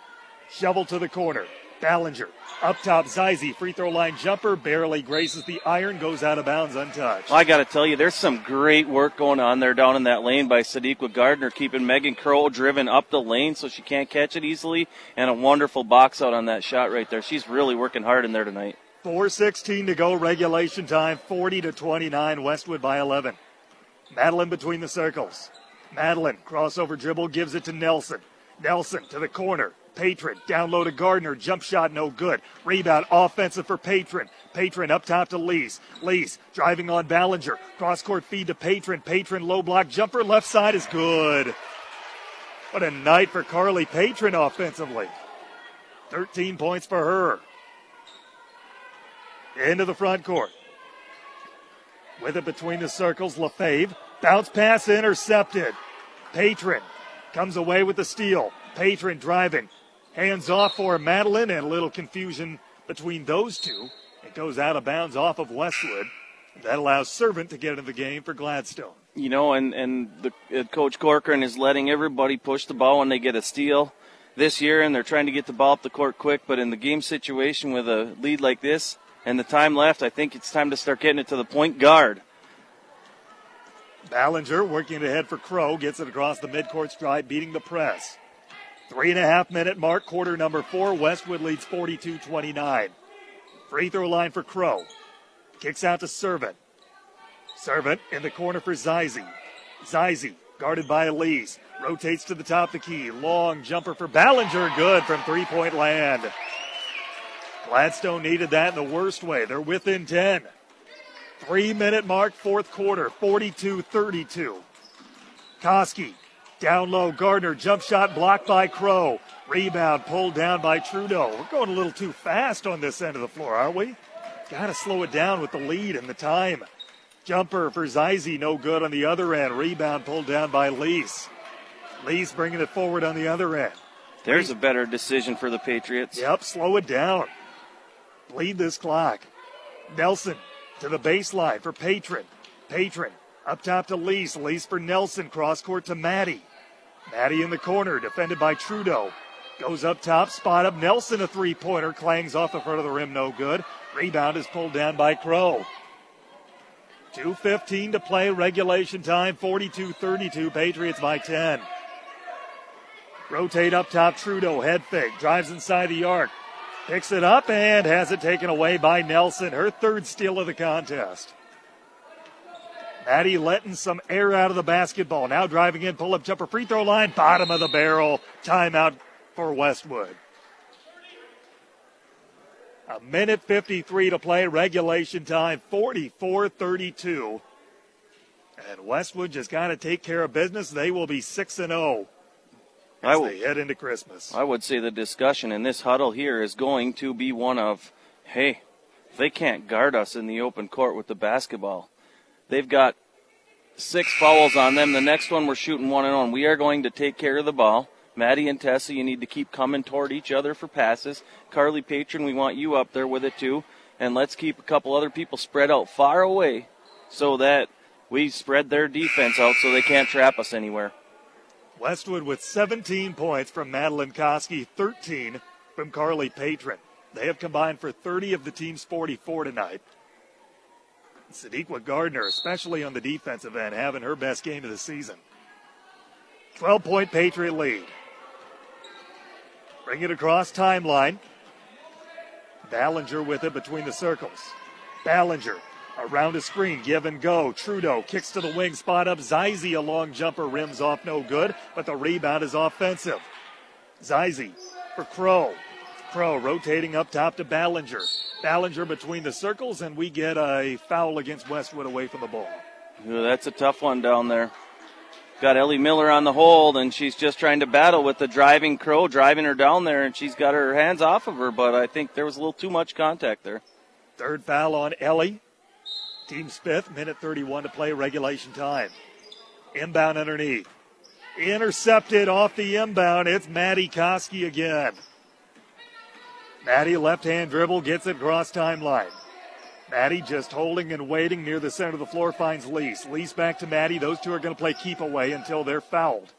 Shovel to the corner. Ballinger. Up top, Zizi. Free throw line jumper. Barely graces the iron. Goes out of bounds untouched. I got to tell you, there's some great work going on there down in that lane by Sadiqa Gardner, keeping Megan Crow driven up the lane so she can't catch it easily, and a wonderful box out on that shot right there. She's really working hard in there tonight. 4.16 to go, regulation time, 40 to 29, Westwood by 11. Madeline between the circles. Madeline, crossover dribble, gives it to Nelson. Nelson to the corner. Patron, down low to Gardner, jump shot no good. Rebound, offensive for Patron. Patron up top to Lease. Lease driving on Ballinger. Cross court feed to Patron. Patron low block jumper, left side is good. What a night for Carly Patron offensively. 13 points for her into the front court. With it between the circles, LaFave. Bounce pass intercepted. Patron comes away with the steal. Patron driving. Hands off for Madeline and a little confusion between those two. It goes out of bounds off of Westwood. That allows Servant to get into the game for Gladstone. You know, and and the uh, coach Corcoran is letting everybody push the ball when they get a steal this year, and they're trying to get the ball up the court quick. But in the game situation with a lead like this and the time left, I think it's time to start getting it to the point guard. Ballinger working ahead for Crow, gets it across the midcourt stripe, beating the press. Three and a half minute mark, quarter number four. Westwood leads 42 29. Free throw line for Crow. Kicks out to Servant. Servant in the corner for Zizi. Zizi guarded by Elise. Rotates to the top of the key. Long jumper for Ballinger. Good from three point land. Gladstone needed that in the worst way. They're within 10. Three minute mark, fourth quarter, 42 32. Koski down low. Gardner jump shot blocked by Crow. Rebound pulled down by Trudeau. We're going a little too fast on this end of the floor, aren't we? Got to slow it down with the lead and the time. Jumper for Zizi, no good on the other end. Rebound pulled down by Lease. Lease bringing it forward on the other end. There's a better decision for the Patriots. Yep, slow it down. Bleed this clock. Nelson to the baseline for Patron. Patron up top to Lease. Lease for Nelson. Cross court to Maddie. Maddie in the corner, defended by Trudeau. Goes up top, spot up. Nelson a three pointer, clangs off the front of the rim, no good. Rebound is pulled down by Crow. 2.15 to play, regulation time, 42 32. Patriots by 10. Rotate up top, Trudeau, head fake, drives inside the arc, picks it up and has it taken away by Nelson, her third steal of the contest. Maddie letting some air out of the basketball. Now driving in, pull up jumper, free throw line, bottom of the barrel. Timeout for Westwood. A minute 53 to play, regulation time, 44 32. And Westwood just got to take care of business. They will be 6 and 0 I as will- they head into Christmas. I would say the discussion in this huddle here is going to be one of, hey, they can't guard us in the open court with the basketball, They've got six fouls on them. The next one we're shooting one and one. We are going to take care of the ball. Maddie and Tessa, you need to keep coming toward each other for passes. Carly Patron, we want you up there with it too. And let's keep a couple other people spread out far away so that we spread their defense out so they can't trap us anywhere. Westwood with 17 points from Madeline Koski, 13 from Carly Patron. They have combined for 30 of the team's 44 tonight. Sadiqa Gardner, especially on the defensive end, having her best game of the season. 12 point Patriot lead. Bring it across timeline. Ballinger with it between the circles. Ballinger around a screen, give and go. Trudeau kicks to the wing, spot up. Zizi, a long jumper, rims off, no good, but the rebound is offensive. Zizi for Crow. Crow rotating up top to Ballinger. Ballinger between the circles, and we get a foul against Westwood away from the ball. Ooh, that's a tough one down there. Got Ellie Miller on the hold, and she's just trying to battle with the driving Crow, driving her down there, and she's got her hands off of her, but I think there was a little too much contact there. Third foul on Ellie. Team's fifth, minute 31 to play regulation time. Inbound underneath. Intercepted off the inbound. It's Maddie Koski again. Maddie left hand dribble gets it across timeline. Maddie just holding and waiting near the center of the floor finds Lease. Lease back to Maddie. Those two are going to play keep away until they're fouled.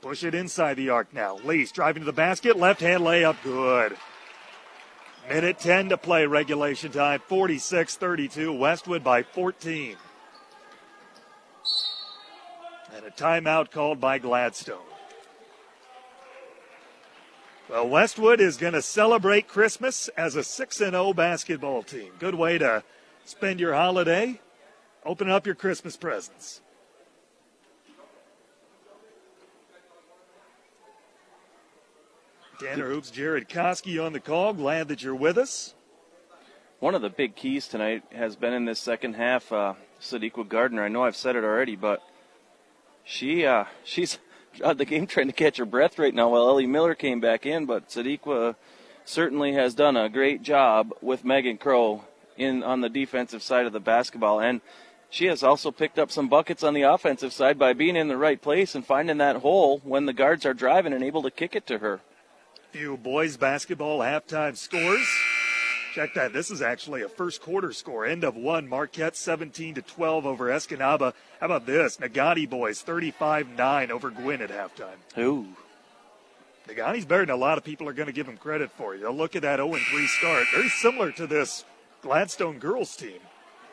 Push it inside the arc now. Lease driving to the basket. Left hand layup. Good. Minute 10 to play regulation time. 46 32. Westwood by 14. And a timeout called by Gladstone. Well, Westwood is going to celebrate Christmas as a 6 0 basketball team. Good way to spend your holiday. Open up your Christmas presents. Tanner Hoops, Jared Koski on the call. Glad that you're with us. One of the big keys tonight has been in this second half, uh, Sadiqa Gardner. I know I've said it already, but she uh, she's out the game trying to catch her breath right now while Ellie Miller came back in. But Sadiqa certainly has done a great job with Megan Crow in on the defensive side of the basketball, and she has also picked up some buckets on the offensive side by being in the right place and finding that hole when the guards are driving and able to kick it to her. Few boys basketball halftime scores. Check that. This is actually a first quarter score. End of one. Marquette 17 to 12 over Escanaba. How about this? Negaunee boys 35 9 over Gwinn at halftime. Ooh. Negaunee's better than a lot of people are going to give him credit for. You'll look at that 0 3 start. Very similar to this Gladstone girls team.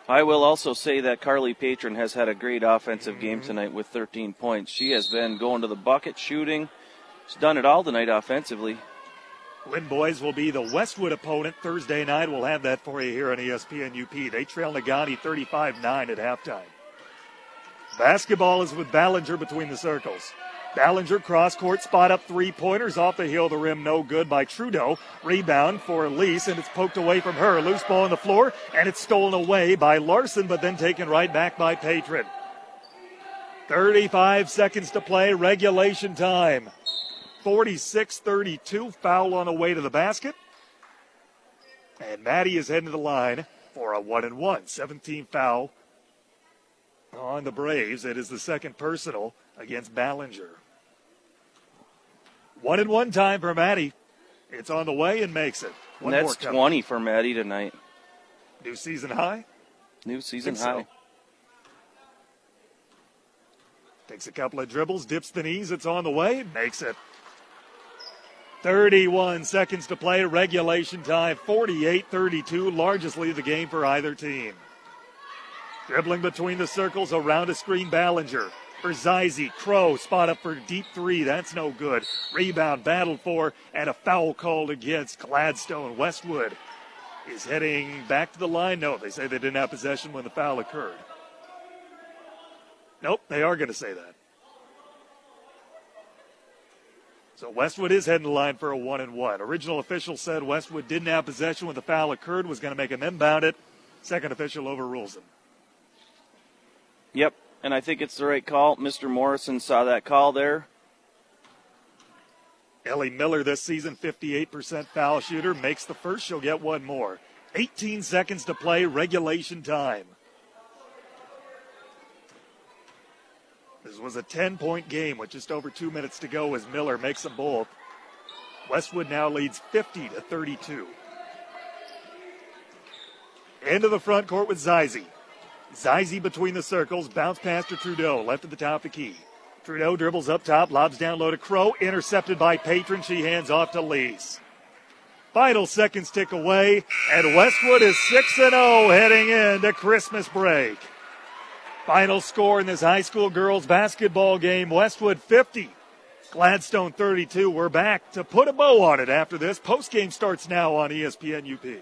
I will also say that Carly Patron has had a great offensive mm-hmm. game tonight with 13 points. She has been going to the bucket, shooting. She's done it all tonight offensively. Gwinn boys will be the Westwood opponent Thursday night. We'll have that for you here on ESPN UP. They trail Negaunee 35 9 at halftime. Basketball is with Ballinger between the circles. Ballinger cross court spot up three pointers off the heel of the rim, no good by Trudeau. Rebound for Lease, and it's poked away from her. Loose ball on the floor, and it's stolen away by Larson, but then taken right back by Patron. 35 seconds to play, regulation time. 46 32. Foul on the way to the basket. And Maddie is heading to the line for a 1 and 1. 17 foul on the Braves. It is the second personal against Ballinger. 1 and 1 time for Maddie. It's on the way and makes it. One and that's 20 for Maddie tonight. New season high? New season high. So. Takes a couple of dribbles, dips the knees. It's on the way, makes it. 31 seconds to play, regulation time, 48 32, largest lead of the game for either team. Dribbling between the circles, around a screen, Ballinger. For Zizi, Crow, spot up for deep three. That's no good. Rebound battled for, and a foul called against Gladstone. Westwood is heading back to the line. No, they say they didn't have possession when the foul occurred. Nope, they are going to say that. So Westwood is heading the line for a one and one. Original official said Westwood didn't have possession when the foul occurred, was going to make him inbound it. Second official overrules him. Yep, and I think it's the right call. Mr. Morrison saw that call there. Ellie Miller this season, 58% foul shooter, makes the first. She'll get one more. 18 seconds to play, regulation time. This was a 10 point game with just over two minutes to go as Miller makes them both. Westwood now leads 50 to 32. Into the front court with Zizi. Zizi between the circles, bounce pass to Trudeau, left at the top of the key. Trudeau dribbles up top, lobs down low to Crow, intercepted by Patron. She hands off to Lees. Final seconds tick away, and Westwood is 6 0 heading into Christmas break. Final score in this high school girls basketball game Westwood 50, Gladstone 32. We're back to put a bow on it after this. Post game starts now on ESPN UP.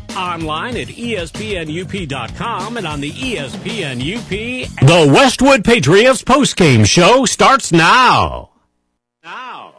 Online at espnup.com and on the ESPN UP. The Westwood Patriots postgame show starts now. Now.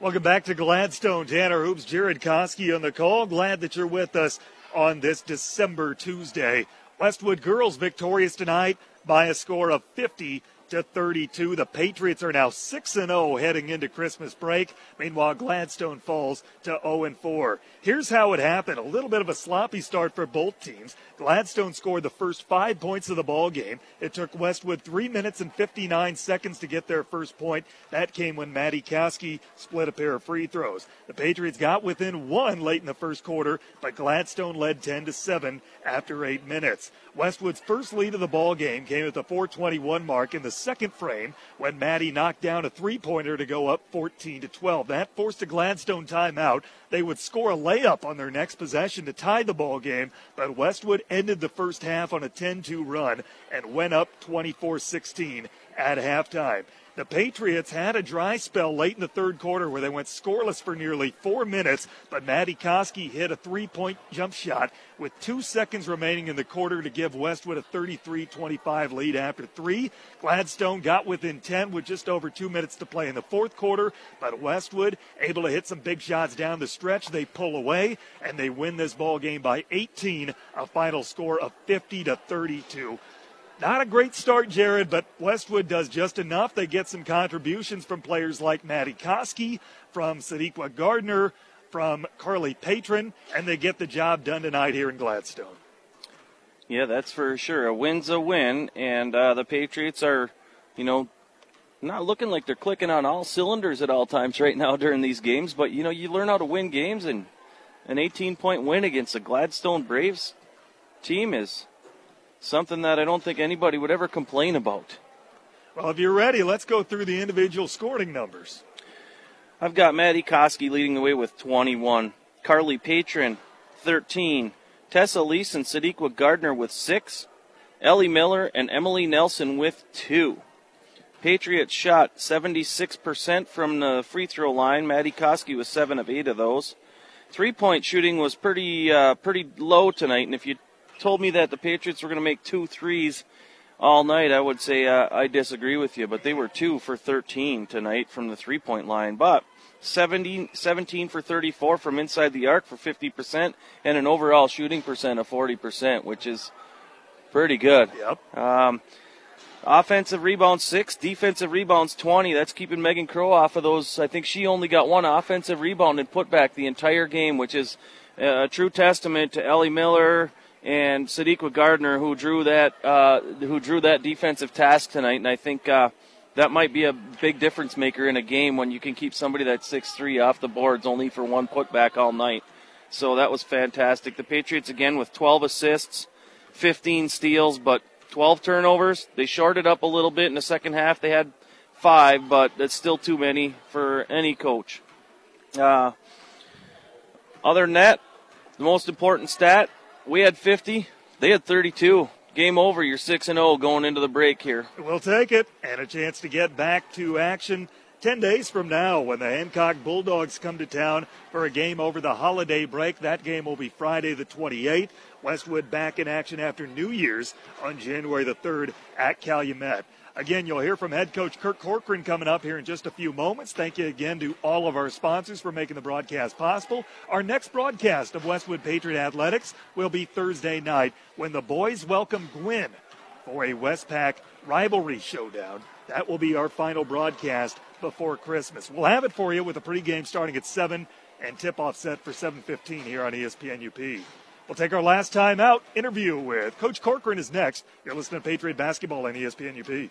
Welcome back to Gladstone. Tanner Hoops, Jared Koski on the call. Glad that you're with us on this December Tuesday. Westwood girls victorious tonight by a score of 50 to 32. The Patriots are now 6 0 heading into Christmas break. Meanwhile, Gladstone falls to 0 4. Here's how it happened. A little bit of a sloppy start for both teams. Gladstone scored the first five points of the ball game. It took Westwood three minutes and 59 seconds to get their first point. That came when Matty Koski split a pair of free throws. The Patriots got within one late in the first quarter, but Gladstone led 10 to 7 after eight minutes. Westwood's first lead of the ball game came at the 421 mark in the second frame when Maddie knocked down a three-pointer to go up 14 to 12. That forced a Gladstone timeout. They would score a layup on their next possession to tie the ball game, but Westwood ended the first half on a 10-2 run and went up 24-16 at halftime. The Patriots had a dry spell late in the third quarter where they went scoreless for nearly four minutes, but Matty Koski hit a three point jump shot with two seconds remaining in the quarter to give Westwood a 33 25 lead after three. Gladstone got within 10 with just over two minutes to play in the fourth quarter, but Westwood able to hit some big shots down the stretch. They pull away and they win this ball game by 18, a final score of 50 to 32. Not a great start, Jared, but Westwood does just enough. They get some contributions from players like Matty Koski, from Sadiqa Gardner, from Carly Patron, and they get the job done tonight here in Gladstone. Yeah, that's for sure. A win's a win, and uh, the Patriots are, you know, not looking like they're clicking on all cylinders at all times right now during these games. But you know, you learn how to win games, and an 18-point win against the Gladstone Braves team is something that I don't think anybody would ever complain about. Well, if you're ready, let's go through the individual scoring numbers. I've got Maddie Koski leading the way with 21, Carly Patron 13, Tessa Leeson and Sadiqa Gardner with 6, Ellie Miller and Emily Nelson with 2. Patriots shot 76% from the free throw line. Maddie Koski was 7 of 8 of those. Three point shooting was pretty uh, pretty low tonight, and if you told me that the Patriots were going to make two threes all night, I would say uh, I disagree with you. But they were two for 13 tonight from the three point line. But 17, 17 for 34 from inside the arc for 50%, and an overall shooting percent of 40%, which is pretty good. Yep. Um, offensive rebounds six, defensive rebounds 20. That's keeping Megan Crow off of those. I think she only got one offensive rebound and put back the entire game, which is a true testament to Ellie Miller, and Sadiqa Gardner, who drew that uh, who drew that defensive task tonight. And I think uh, that might be a big difference maker in a game when you can keep somebody that's six three off the boards only for one putback all night. So that was fantastic. The Patriots again with 12 assists, 15 steals, but 12 turnovers. They shorted up a little bit in the second half. They had five, but that's still too many for any coach. Uh, other than that, the most important stat we had 50, they had 32. Game over. You're 6 and 0 going into the break here. We'll take it and a chance to get back to action 10 days from now when the Hancock Bulldogs come to town for a game over the holiday break. That game will be Friday the 28th. Westwood back in action after New Year's on January the 3rd at Calumet. Again, you'll hear from head coach Kirk Corcoran coming up here in just a few moments. Thank you again to all of our sponsors for making the broadcast possible. Our next broadcast of Westwood Patriot Athletics will be Thursday night when the boys welcome Gwinn for a Westpac rivalry showdown. That will be our final broadcast before Christmas. We'll have it for you with a pregame starting at 7 and tip-off set for 7:15 here on ESPN UP. We'll take our last time out. Interview with Coach Corcoran is next. You're listening to Patriot Basketball on ESPN UP.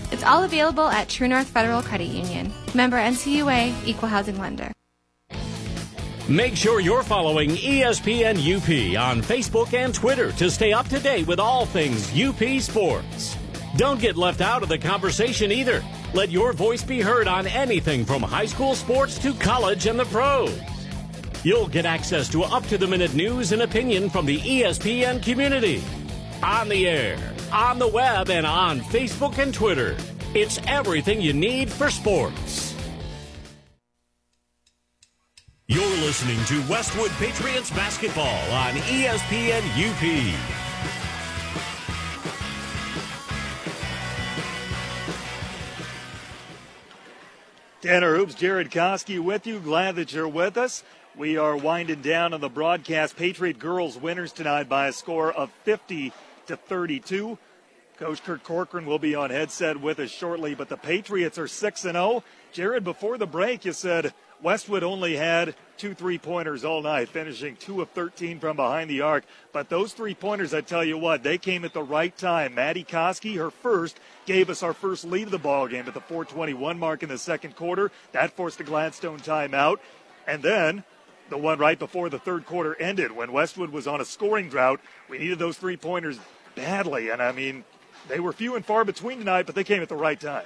It's all available at True North Federal Credit Union. Member NCUA, Equal Housing Lender. Make sure you're following ESPN UP on Facebook and Twitter to stay up to date with all things UP sports. Don't get left out of the conversation either. Let your voice be heard on anything from high school sports to college and the pros. You'll get access to up to the minute news and opinion from the ESPN community. On the air, on the web, and on Facebook and Twitter. It's everything you need for sports. You're listening to Westwood Patriots basketball on ESPN UP. Tanner Hoops, Jared Koski with you. Glad that you're with us. We are winding down on the broadcast. Patriot girls winners tonight by a score of 50 to 32. Coach Kurt Corcoran will be on headset with us shortly, but the Patriots are 6 and 0. Jared, before the break, you said Westwood only had two three pointers all night, finishing 2 of 13 from behind the arc. But those three pointers, I tell you what, they came at the right time. Maddie Koski, her first, gave us our first lead of the ball game at the 421 mark in the second quarter. That forced a Gladstone timeout. And then the one right before the third quarter ended when Westwood was on a scoring drought. We needed those three pointers badly. And I mean, they were few and far between tonight, but they came at the right time.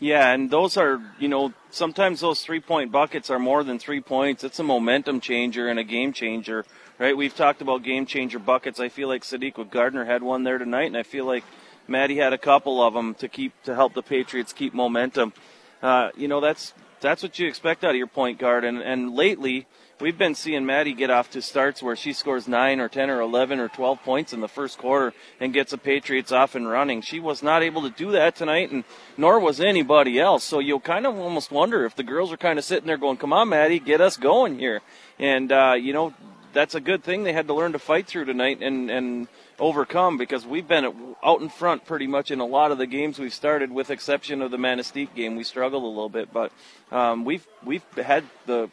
Yeah, and those are, you know, sometimes those three point buckets are more than three points. It's a momentum changer and a game changer, right? We've talked about game changer buckets. I feel like Sadiqa Gardner had one there tonight, and I feel like Maddie had a couple of them to keep to help the Patriots keep momentum. Uh, you know, that's that's what you expect out of your point guard, and and lately we've been seeing Maddie get off to starts where she scores nine or ten or eleven or twelve points in the first quarter and gets the Patriots off and running. She was not able to do that tonight, and nor was anybody else. So you'll kind of almost wonder if the girls are kind of sitting there going, "Come on, Maddie, get us going here." And uh, you know, that's a good thing. They had to learn to fight through tonight and and overcome because we've been out in front pretty much in a lot of the games we've started, with exception of the Manistee game. We struggled a little bit, but um, we've we've had the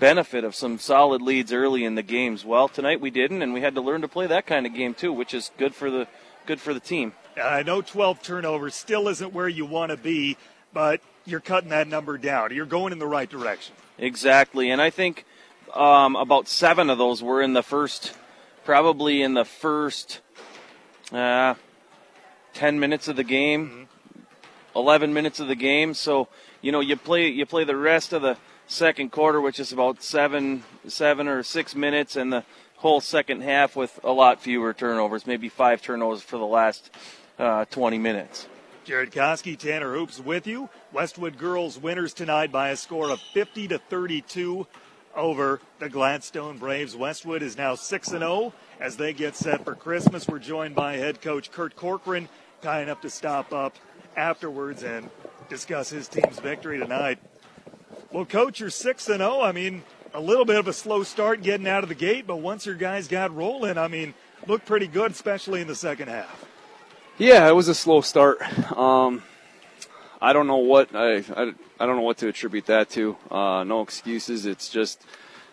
benefit of some solid leads early in the games. Well, tonight we didn't, and we had to learn to play that kind of game too, which is good for the good for the team. I know 12 turnovers still isn't where you want to be, but you're cutting that number down. You're going in the right direction. Exactly, and I think um, about seven of those were in the first, probably in the first uh, ten minutes of the game, eleven minutes of the game. So you know you play you play the rest of the second quarter, which is about seven seven or six minutes, and the whole second half with a lot fewer turnovers, maybe five turnovers for the last uh, 20 minutes. Jared Koski, Tanner Hoops with you. Westwood girls winners tonight by a score of 50 to 32 over the Gladstone Braves. Westwood is now 6 and 0 as they get set for Christmas. We're joined by head coach Kurt Corcoran, kind enough to stop up afterwards and discuss his team's victory tonight. Well, coach, you're 6 and 0. I mean, a little bit of a slow start getting out of the gate, but once your guys got rolling, I mean, looked pretty good, especially in the second half. Yeah, it was a slow start. Um, I don't know what I, I, I don't know what to attribute that to. Uh, no excuses. It's just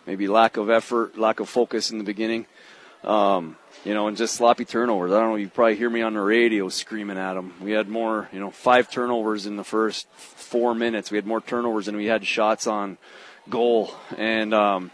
maybe lack of effort, lack of focus in the beginning. Um, you know, and just sloppy turnovers. I don't know. You probably hear me on the radio screaming at them. We had more, you know, five turnovers in the first four minutes. We had more turnovers than we had shots on goal, and um,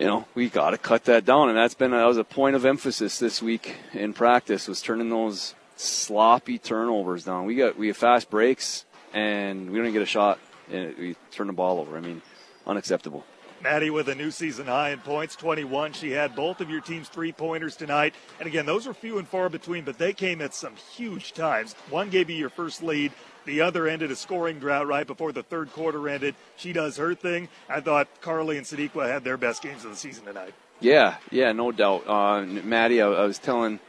you know, we got to cut that down. And that's been that was a point of emphasis this week in practice was turning those sloppy turnovers down. We got we have fast breaks, and we don't even get a shot, and we turn the ball over. I mean, unacceptable. Maddie with a new season high in points, 21. She had both of your team's three pointers tonight. And again, those were few and far between, but they came at some huge times. One gave you your first lead. The other ended a scoring drought right before the third quarter ended. She does her thing. I thought Carly and Sadiqa had their best games of the season tonight. Yeah, yeah, no doubt. Uh, Maddie, I, I was telling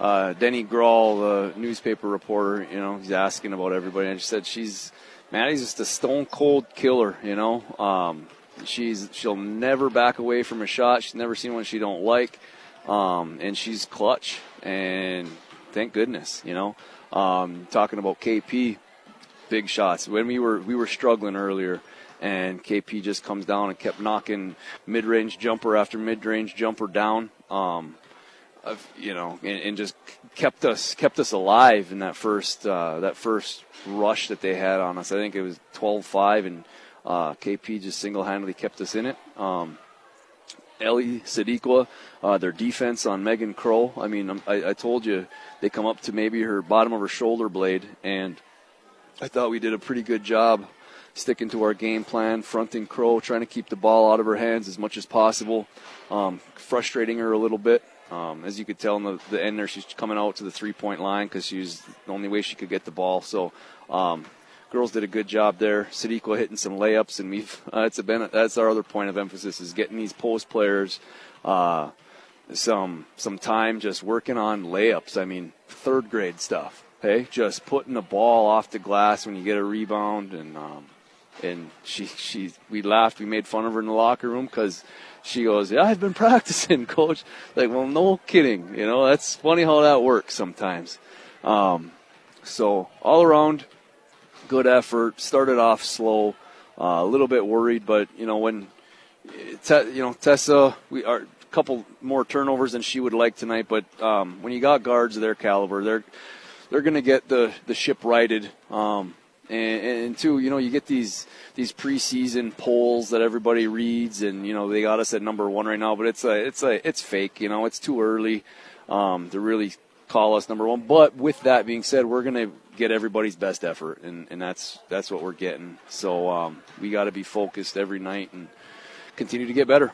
uh, Denny Grawl, the newspaper reporter, you know, he's asking about everybody, and she said she's Maddie's just a stone cold killer, you know. Um, She's she'll never back away from a shot. She's never seen one she don't like, um, and she's clutch. And thank goodness, you know. Um, talking about KP, big shots. When we were we were struggling earlier, and KP just comes down and kept knocking mid-range jumper after mid-range jumper down. Um, of, you know, and, and, just kept us kept us alive in that first uh, that first rush that they had on us. I think it was 12-5, and uh, KP just single-handedly kept us in it. Um, Ellie Sadiqa, uh, their defense on Megan Crow. I mean, um, I, I, told you they come up to maybe her bottom of her shoulder blade, and I thought we did a pretty good job sticking to our game plan, fronting Crow, trying to keep the ball out of her hands as much as possible, um, frustrating her a little bit. Um, as you could tell in the, the, end there, she's coming out to the three-point line because she was the only way she could get the ball. So um, girls did a good job there. Sadiqa hitting some layups, and we've uh, it's been that's our other point of emphasis is getting these post players uh, some some time just working on layups. I mean, third grade stuff. Hey, just putting the ball off the glass when you get a rebound, and um, and she she we laughed, we made fun of her in the locker room because she goes, "Yeah, I've been practicing, coach." Like, well, no kidding. You know, that's funny how that works sometimes. Um, so all around, good effort. Started off slow, uh, a little bit worried, but you know when te- you know Tessa, we are a couple more turnovers than she would like tonight. But um, when you got guards of their caliber, they're they're going to get the the ship righted. Um, and, and two, you know, you get these these preseason polls that everybody reads, and you know they got us at number one right now, but it's a it's a it's fake. You know, it's too early um, to really call us number one. But with that being said, we're going to get everybody's best effort, and, and that's that's what we're getting. So um, we got to be focused every night and continue to get better.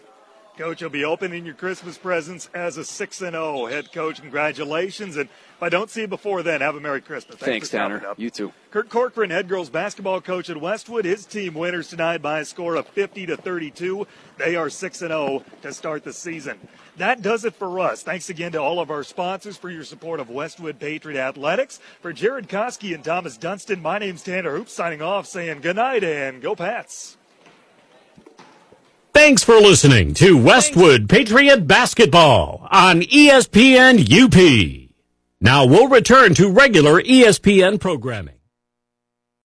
Coach, you'll be opening your Christmas presents as a 6 and 0 head coach. Congratulations. And if I don't see you before then, have a Merry Christmas. Thanks, Thanks Tanner. You too. Kurt Corcoran, head girls basketball coach at Westwood. His team winners tonight by a score of 50 to 32. They are 6 and 0 to start the season. That does it for us. Thanks again to all of our sponsors for your support of Westwood Patriot Athletics. For Jared Koski and Thomas Dunston, my name's Tanner Hoops signing off saying good night and go Pats. Thanks for listening to Westwood Patriot Basketball on ESPN UP. Now we'll return to regular ESPN programming.